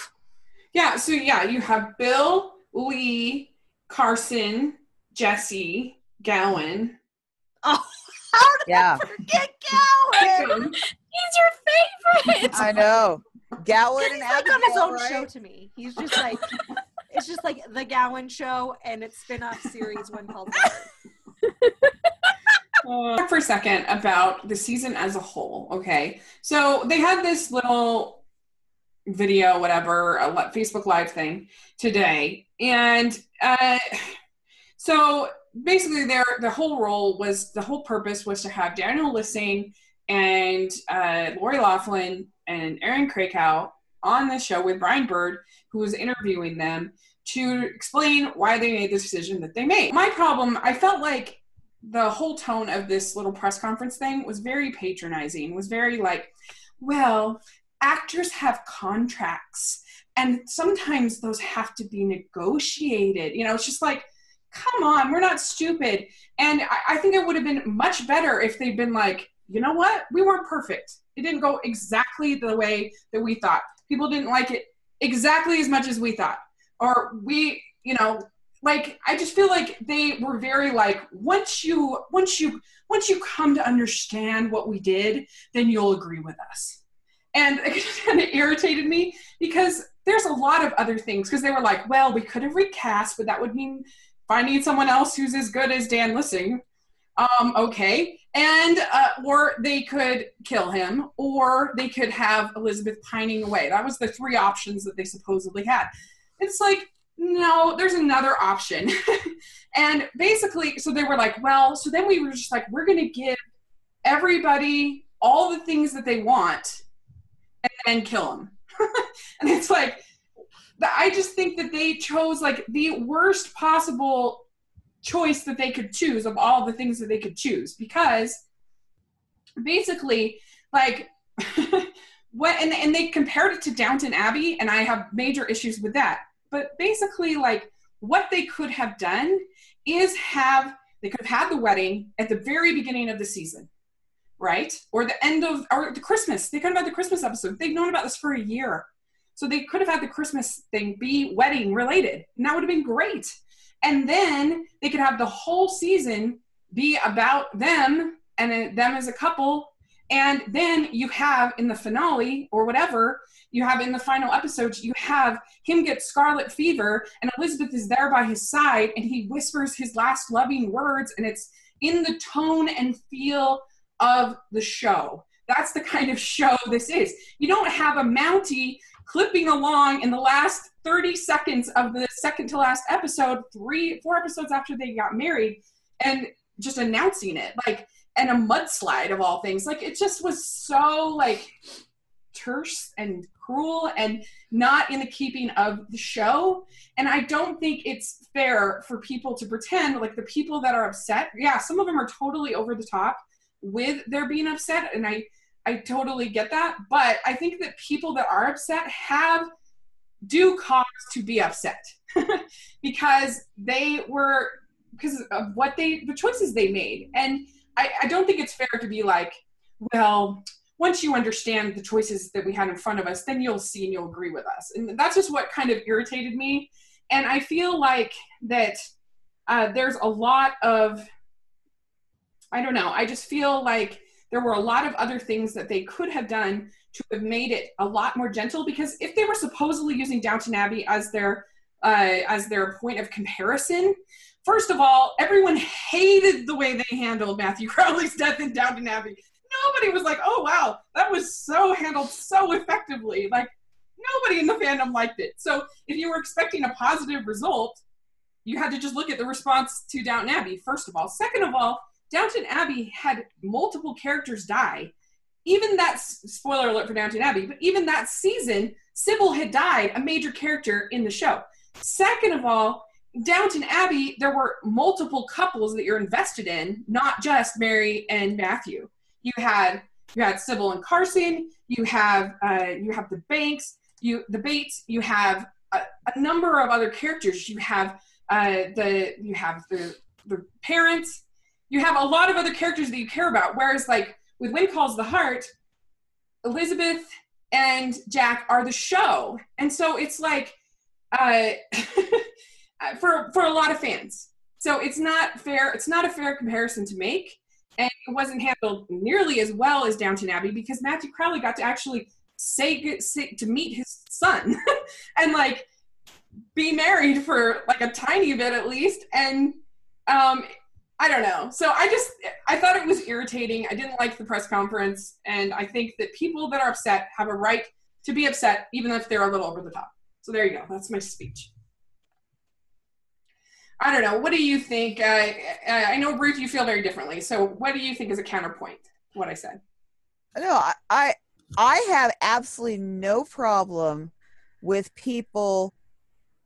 Yeah, so yeah, you have Bill, Lee, Carson, Jesse, Gowen. oh, how did Yeah, I forget Gowen? He's your favorite. I know. Gowen He's and like on his own right? show to me. He's just like it's just like the Gowen show and its spin-off series one called Gowen. Talk for a second about the season as a whole. Okay, so they had this little video, whatever, a Facebook Live thing today, and uh, so basically, their the whole role was the whole purpose was to have Daniel Lissing and uh, Lori Loughlin and Erin Krakow on the show with Brian Bird, who was interviewing them to explain why they made the decision that they made. My problem, I felt like the whole tone of this little press conference thing was very patronizing, was very like, well, actors have contracts and sometimes those have to be negotiated. You know, it's just like, come on, we're not stupid. And I, I think it would have been much better if they'd been like, you know what? We weren't perfect. It didn't go exactly the way that we thought. People didn't like it exactly as much as we thought. Or we, you know, like I just feel like they were very like once you once you once you come to understand what we did, then you'll agree with us. And it kind of irritated me because there's a lot of other things because they were like, well, we could have recast, but that would mean finding someone else who's as good as Dan Lissing. Um, okay. And uh, or they could kill him, or they could have Elizabeth pining away. That was the three options that they supposedly had. It's like, no, there's another option. and basically, so they were like, well, so then we were just like, we're gonna give everybody all the things that they want and then kill them. and it's like I just think that they chose like the worst possible choice that they could choose of all the things that they could choose because basically like what and, and they compared it to Downton Abbey and I have major issues with that but basically like what they could have done is have they could have had the wedding at the very beginning of the season right? Or the end of or the Christmas. They could have had the Christmas episode. They've known about this for a year. So they could have had the Christmas thing be wedding related and that would have been great. And then they could have the whole season be about them and them as a couple and then you have in the finale or whatever you have in the final episodes you have him get scarlet fever and elizabeth is there by his side and he whispers his last loving words and it's in the tone and feel of the show. That's the kind of show this is. You don't have a mountie clipping along in the last 30 seconds of the second to last episode, three, four episodes after they got married, and just announcing it, like, and a mudslide of all things. Like, it just was so, like, terse and cruel and not in the keeping of the show. And I don't think it's fair for people to pretend like the people that are upset, yeah, some of them are totally over the top with their being upset. And I, I totally get that. But I think that people that are upset have do cause to be upset because they were because of what they the choices they made and I, I don't think it's fair to be like well once you understand the choices that we had in front of us then you'll see and you'll agree with us. And that's just what kind of irritated me. And i feel like that uh, there's a lot of i don't know i just feel like there were a lot of other things that they could have done to have made it a lot more gentle. Because if they were supposedly using Downton Abbey as their uh, as their point of comparison, first of all, everyone hated the way they handled Matthew Crawley's death in Downton Abbey. Nobody was like, "Oh wow, that was so handled so effectively." Like nobody in the fandom liked it. So if you were expecting a positive result, you had to just look at the response to Downton Abbey. First of all, second of all, Downton Abbey had multiple characters die. Even that spoiler alert for Downton Abbey, but even that season, Sybil had died, a major character in the show. Second of all, Downton Abbey, there were multiple couples that you're invested in, not just Mary and Matthew. You had you had Sybil and Carson. You have uh, you have the Banks. You the Bates. You have a, a number of other characters. You have uh, the you have the the parents you have a lot of other characters that you care about. Whereas, like with When Calls the Heart, Elizabeth and Jack are the show, and so it's like uh, for for a lot of fans. So it's not fair. It's not a fair comparison to make, and it wasn't handled nearly as well as Downton Abbey because Matthew Crawley got to actually say, say to meet his son, and like be married for like a tiny bit at least, and um, I don't know. So I just I thought it was irritating. I didn't like the press conference, and I think that people that are upset have a right to be upset, even if they're a little over the top. So there you go. That's my speech. I don't know. What do you think? Uh, I know, Ruth, you feel very differently. So what do you think is a counterpoint to what I said? No, I, I I have absolutely no problem with people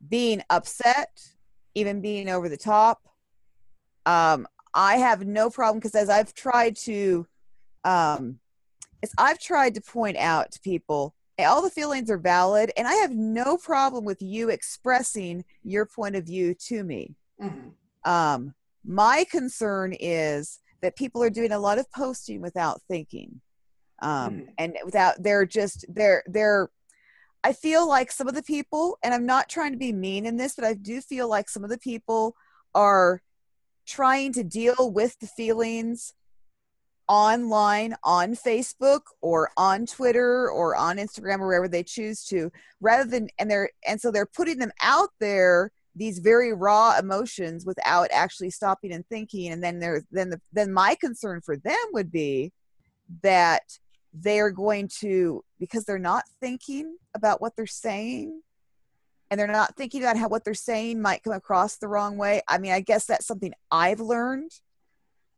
being upset, even being over the top um, I have no problem because as I've tried to, um, as I've tried to point out to people, all the feelings are valid, and I have no problem with you expressing your point of view to me. Mm-hmm. Um, my concern is that people are doing a lot of posting without thinking, um, mm-hmm. and without they're just they're they're. I feel like some of the people, and I'm not trying to be mean in this, but I do feel like some of the people are trying to deal with the feelings online on Facebook or on Twitter or on Instagram or wherever they choose to rather than and they're and so they're putting them out there these very raw emotions without actually stopping and thinking and then there's then the, then my concern for them would be that they're going to because they're not thinking about what they're saying and they're not thinking about how what they're saying might come across the wrong way. I mean, I guess that's something I've learned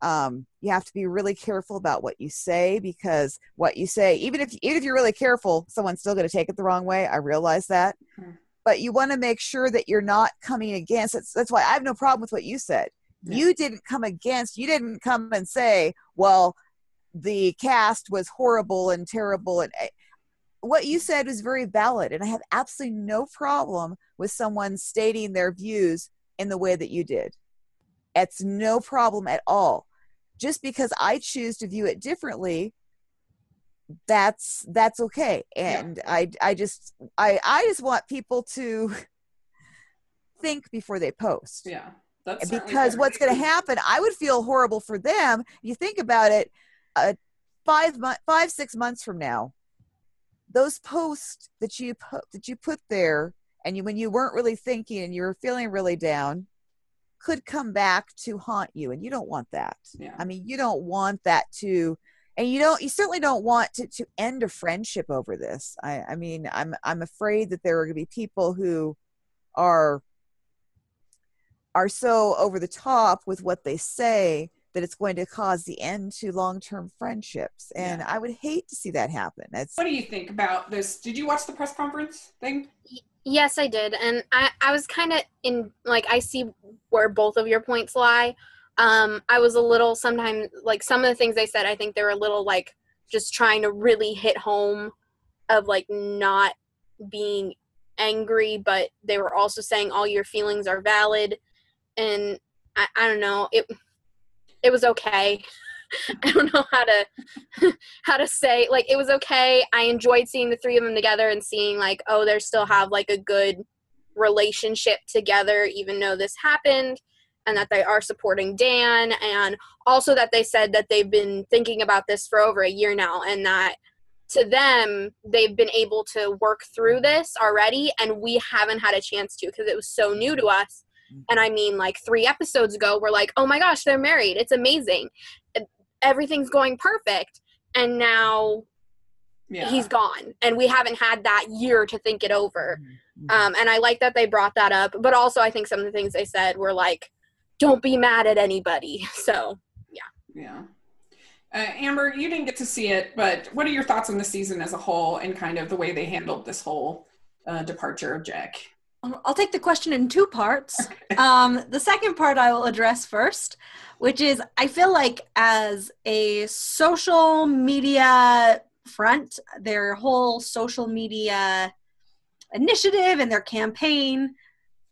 um, you have to be really careful about what you say because what you say even if even if you're really careful someone's still going to take it the wrong way i realize that Hmm. But you want to make sure that you're not coming against that's, that's why i have no problem with what you said. Yeah. you didn't come against you didn't come and say well the cast was horrible and terrible and eh, what you said was very valid and i have absolutely no problem with someone stating their views in the way that you did. It's no problem at all. Just because i choose to view it differently that's that's okay Yeah. and i i just i i just want people to think before they post Yeah. That's because what's going to happen i would feel horrible for them you think about it uh, five month five six months from now those posts that you put that you put there and you when you weren't really thinking and you were feeling really down could come back to haunt you and you don't want that Yeah. i mean you don't want that to and you don't you certainly don't want to, to end a friendship over this i i mean i'm i'm afraid that there are going to be people who are are so over the top with what they say that it's going to cause the end to long-term friendships and Yeah. i would hate to see that happen That's- What do you think about this? Did you watch the press conference thing? Yes, I did, and I I was kind of in like I see where both of your points lie. Um, I was a little sometimes like some of the things they said. I think they were a little like just trying to really hit home of like not being angry, but they were also saying all your feelings are valid, and I, I don't know it. It was okay. I don't know how to how to say like it was okay. I enjoyed seeing the three of them together and seeing like oh they still have like a good relationship together even though this happened and that they are supporting Dan and also that they said that they've been thinking about this for over a year now and that to them they've been able to work through this already and we haven't had a chance to because it was so new to us. And i mean like 3 episodes ago we're like oh my gosh they're married. It's amazing. Everything's going perfect. And now Yeah. he's gone and we haven't had that year to think it over. Mhm. um, and i like that they brought that up but also i think some of the things they said were like don't be mad at anybody so Yeah. Uh, Amber, you didn't get to see it, but what are your thoughts on the season as a whole and kind of the way they handled this whole uh, departure of Jack? I'll I'll take the question in two parts. Um, the second part I will address first, which is I feel like as a social media front, their whole social media initiative and their campaign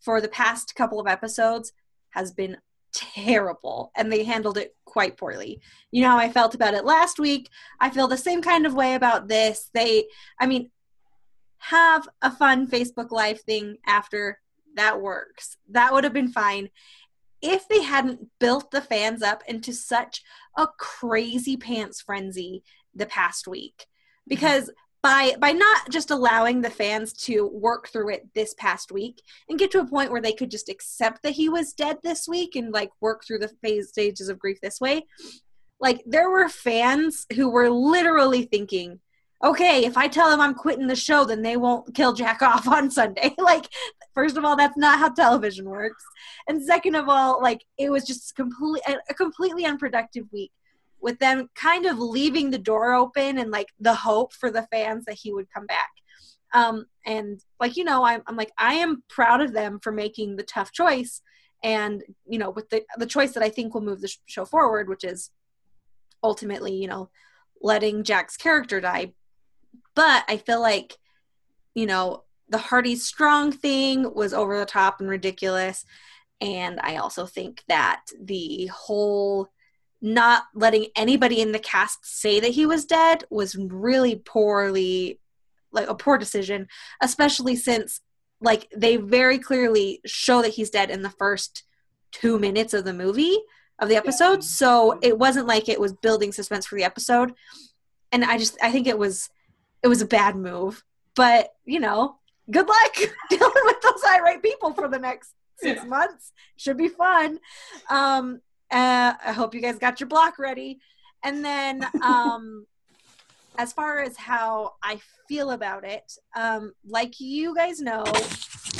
for the past couple of episodes has been terrible and they handled it quite poorly. You know how I felt about it last week. I feel the same kind of way about this. They, I mean, have a fun Facebook Live thing after that works. That would have been fine. If they hadn't built the fans up into such a crazy pants frenzy the past week. Mm-hmm. Because by by not just allowing the fans to work through it this past week and get to a point where they could just accept that he was dead this week and like work through the phase stages of grief this way. Like there were fans who were literally thinking, okay, if I tell them I'm quitting the show, then they won't kill Jack off on Sunday. like, first of all, that's not how television works. And second of all, like, it was just complete, a completely unproductive week with them kind of leaving the door open and like the hope for the fans that he would come back. Um, and like, you know, I'm, I'm like, I am proud of them for making the tough choice. And, you know, with the, the choice that I think will move the sh- show forward, which is ultimately, you know, letting Jack's character die but I feel like, you know, the Hearty Strong thing was over the top and ridiculous. And I also think that the whole not letting anybody in the cast say that he was dead was really poorly, like a poor decision, especially since, like, they very clearly show that he's dead in the first two minutes of the movie, of the episode. So it wasn't like it was building suspense for the episode. And I just, I think it was it was a bad move. But you know, good luck dealing with those irate people for the next six Yeah. months. Should be fun. Um, uh, I hope you guys got your block ready. And then, um, as far as how I feel about it, um, like you guys know,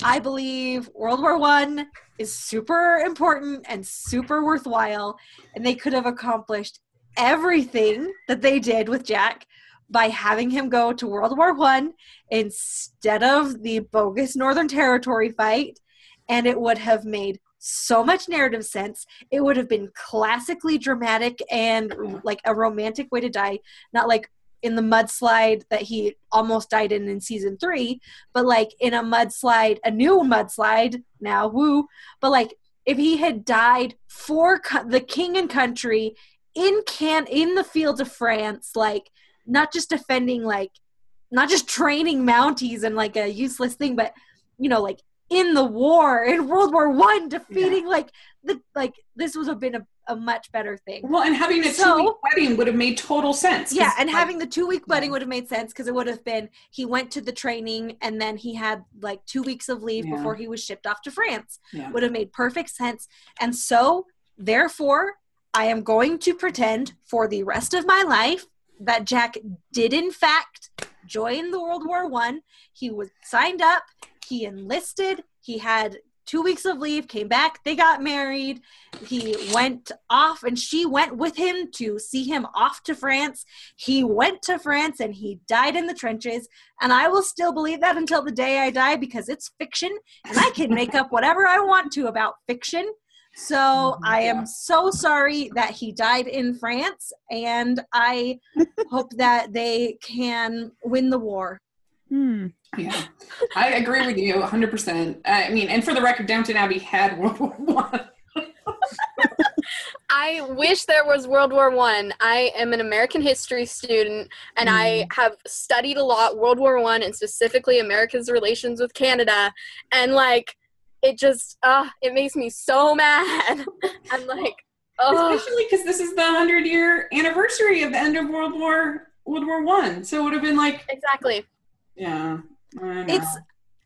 I believe World War One is super important and super worthwhile, and they could have accomplished everything that they did with Jack by having him go to World War One instead of the bogus Northern Territory fight, and it would have made so much narrative sense. It would have been classically dramatic and like a romantic way to die, not like in the mudslide that he almost died in in season three, but like in a mudslide, a new mudslide now, woo. But like if he had died for co- the king and country in can in the fields of France, like not just defending, like not just training Mounties and like a useless thing, but you know, like in the war in World War One, defeating yeah. like the like this would have been a, a much better thing. Well, and having a so, two week wedding would have made total sense. Yeah, and like, having the two week wedding yeah. would have made sense because it would have been he went to the training and then he had like two weeks of leave yeah. before he was shipped off to France. Would have made perfect sense. And so therefore I am going to pretend for the rest of my life that Jack did in fact join the World War One. He was signed up he enlisted. He had two weeks of leave, came back, they got married. He went off and she went with him to see him off to France. He went to France and he died in the trenches. And I will still believe that until the day I die because it's fiction and I can make up whatever I want to about fiction. So mm-hmm. I am so sorry that he died in France and I hope that they can win the war. Hmm. Yeah, I agree with you 100%. I mean, and for the record, Downton Abbey had World War One. I wish there was World War One. I. I am an American history student, and mm. I have studied a lot World War One and specifically America's relations with Canada, and like it just, uh, it makes me so mad. I'm like, oh. especially because this is the hundred year anniversary of the end of World War World War One, so it would have been like exactly. Yeah. It's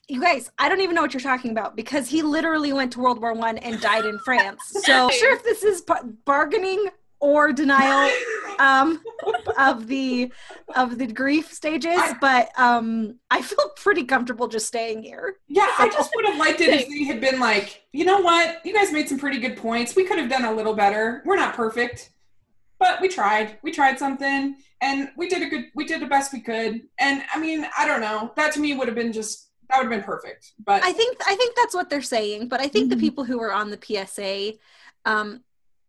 you guys, I don't even know what you're talking about because he literally went to World War One and died in France. So I'm sure if this is bargaining or denial um, of the of the grief stages, but um, I feel pretty comfortable just staying here. Yeah, I just would have liked it if they had been like, you know what, you guys made some pretty good points. We could have done a little better. We're not perfect but we tried. We tried something and we did a good we did the best we could. And i mean i don't know. That to me would have been just that would have been perfect. But i think i think that's what they're saying. But i think mm-hmm. the people who were on the psa um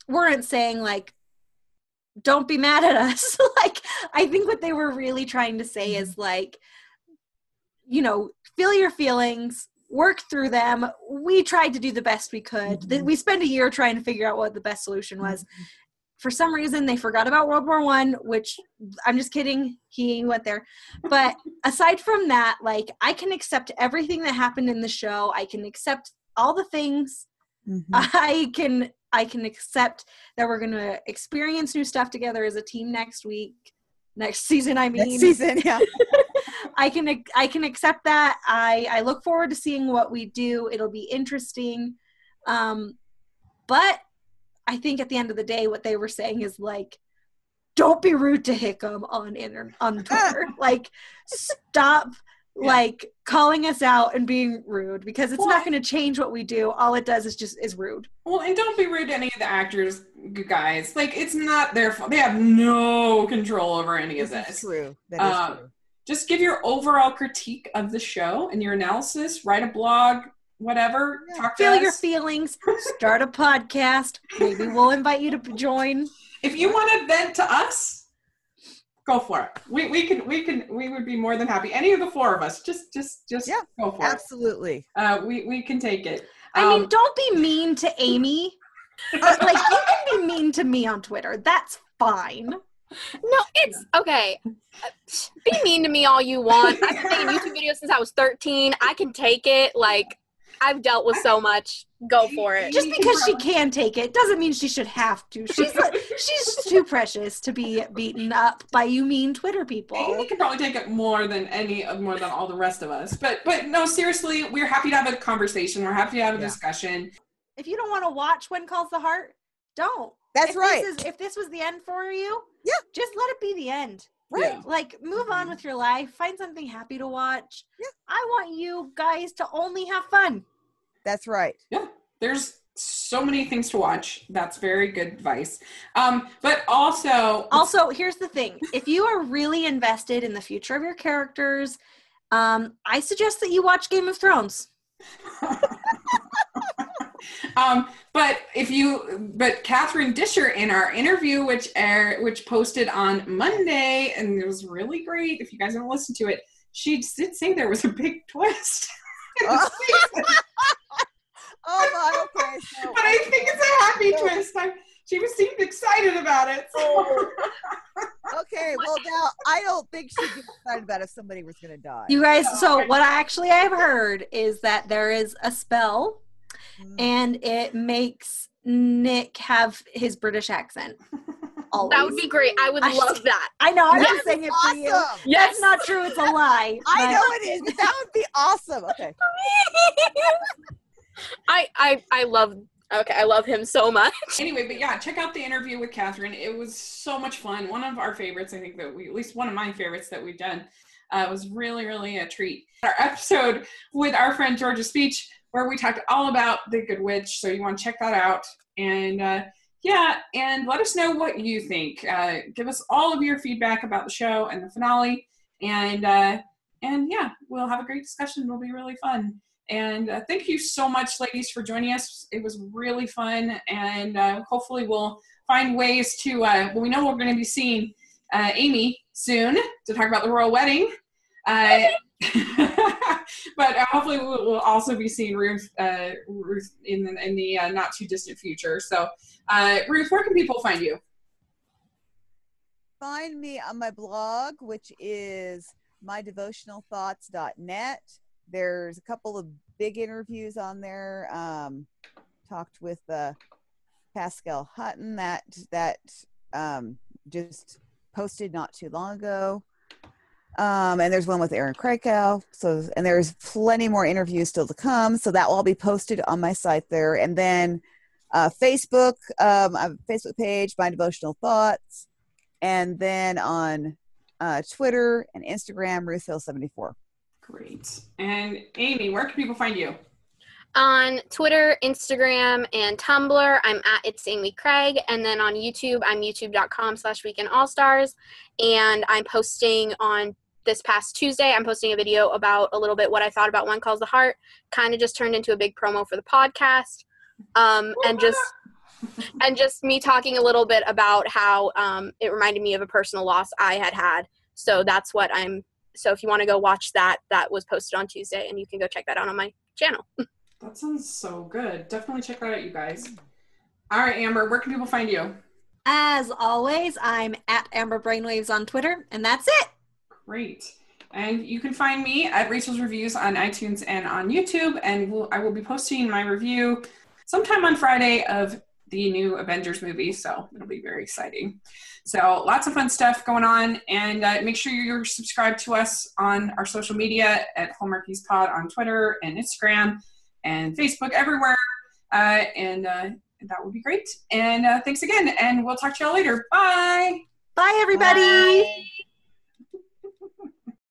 weren't saying like don't be mad at us. Like i think what they were really trying to say is like you know feel your feelings work through them. We tried to do the best we could. Mm-hmm. we spent a year trying to figure out what the best solution was. Mm-hmm for some reason they forgot about world war one which i'm just kidding he went there. But aside from that like i can accept everything that happened in the show. I can accept all the things. Mm-hmm. i can i can accept that we're going to experience new stuff together as a team next week next season i mean. next season yeah. I can i can accept that. I i look forward to seeing what we do. It'll be interesting. Um but I think at the end of the day, what they were saying is like, don't be rude to Hickam on inter- on Twitter. like, stop yeah. like calling us out and being rude because it's well, not going to change what we do. All it does is just is rude. Well, and don't be rude to any of the actors, guys. Like, it's not their fault. They have no control over any of this. true. That is um, true. Just give your overall critique of the show and your analysis. Write a blog, whatever. Talk Feel your feelings. Start a podcast. Maybe we'll invite you to join. If you want to vent to us, go for it. We we can we can we would be more than happy. Any of the four of us, just just just yeah, go for absolutely. it. Absolutely. Uh, we we can take it. I um, mean, don't be mean to Amy. like you can be mean to me on Twitter. That's fine. No, it's okay. Be mean to me all you want. I've been making YouTube videos since I was 13. I can take it. Like I've dealt with so much. Go for it. Just because she can take it doesn't mean she should have to. She's she's too precious to be beaten up by you mean Twitter people. Amy can probably take it more than any more than all the rest of us. But but no, seriously, we're happy to have a conversation. We're happy to have a yeah. discussion. If you don't want to watch When Calls the Heart, don't. That's if right. This is, if this was the end for you, yeah, just let it be the end. Right. Yeah. Like, move on Mhm. with your life. Find something happy to watch. Yeah. I want you guys to only have fun. That's right. Yeah, there's so many things to watch. That's very good advice. Um, but also, Also, here's the thing if you are really invested in the future of your characters, um, I suggest that you watch Game of Thrones. um, but if you, but Catherine Disher in our interview, which air, which posted on Monday, and it was really great. If you guys haven't listened to it, she did say there was a big twist. in the Oh. Oh my. Okay. So but I think it's a happy twist. I, she was seemed excited about it. so- okay. Well, now I don't think she'd be excited about if somebody was going to die. You guys, so what I actually have heard is that there is a spell Mm. and it makes Nick have his British accent. Always. That would be great. I would I- love that. I know, I'm Yes, just saying it for you. awesome. That's not true. It's a lie. I but- know it is, but that would be awesome. Okay. I I I love. Okay, I love him so much. anyway, but yeah, check out the interview with Catherine. It was so much fun. One of our favorites, I think that we, at least one of my favorites that we've done. Uh, was really, really a treat. Our episode with our friend Georgia Speech, where we talked all about the Good Witch. So you want to check that out. And uh, yeah, and let us know what you think. Uh, give us all of your feedback about the show and the finale. And uh, and yeah, we'll have a great discussion. It'll be really fun. And uh, thank you so much, ladies, for joining us. It was really fun, and uh, hopefully we'll find ways to. Uh, well, we know we're going to be seeing uh, Amy soon to talk about the royal wedding. Hopefully we'll, we'll also be seeing Ruth, uh, Ruth in the, in the uh, not too distant future. So, uh, Ruth, where can people find you? Find me on my blog, which is mydevotionalthoughts.net. There's a couple of big interviews on there. Um, talked with uh, Pascale Hutton that that um, just posted not too long ago. Um, and there's one with Erin Krakow. So, and there's plenty more interviews still to come. So that will all be posted on my site there. And then uh, Facebook, um, I have a Facebook page, My Devotional Thoughts. And then on uh, Twitter and Instagram, RuthHill74. Great. And Amy, where can people find you? On Twitter, Instagram, and Tumblr, I'm at It's Amy Craig. And then on YouTube, I'm youtube.com slash weekend all stars. And I'm posting on this past Tuesday, I'm posting a video about a little bit what I thought about When Calls the Heart. Kind of just turned into a big promo for the podcast. Um, and just and just me talking a little bit about how um, it reminded me of a personal loss I had had. So that's what I'm. So if you want to go watch that, that was posted on Tuesday, and you can go check that out on my channel. That sounds so good. Definitely check that out, you guys. All right, Amber, where can people find you? As always, I'm at Amber Brainwaves on Twitter, and that's it. Great. And you can find me at Rachel's Reviews on iTunes and on YouTube. And we'll, I will be posting my review sometime on Friday of the new Avengers movie. So it'll be very exciting. So lots of fun stuff going on. And uh, make sure you're subscribed to us on our social media at Hallmarkies Pod on Twitter and Instagram and Facebook, everywhere. Uh, and uh, that would be great. And uh, thanks again. And we'll talk to y'all later. Bye. Bye, everybody. Bye.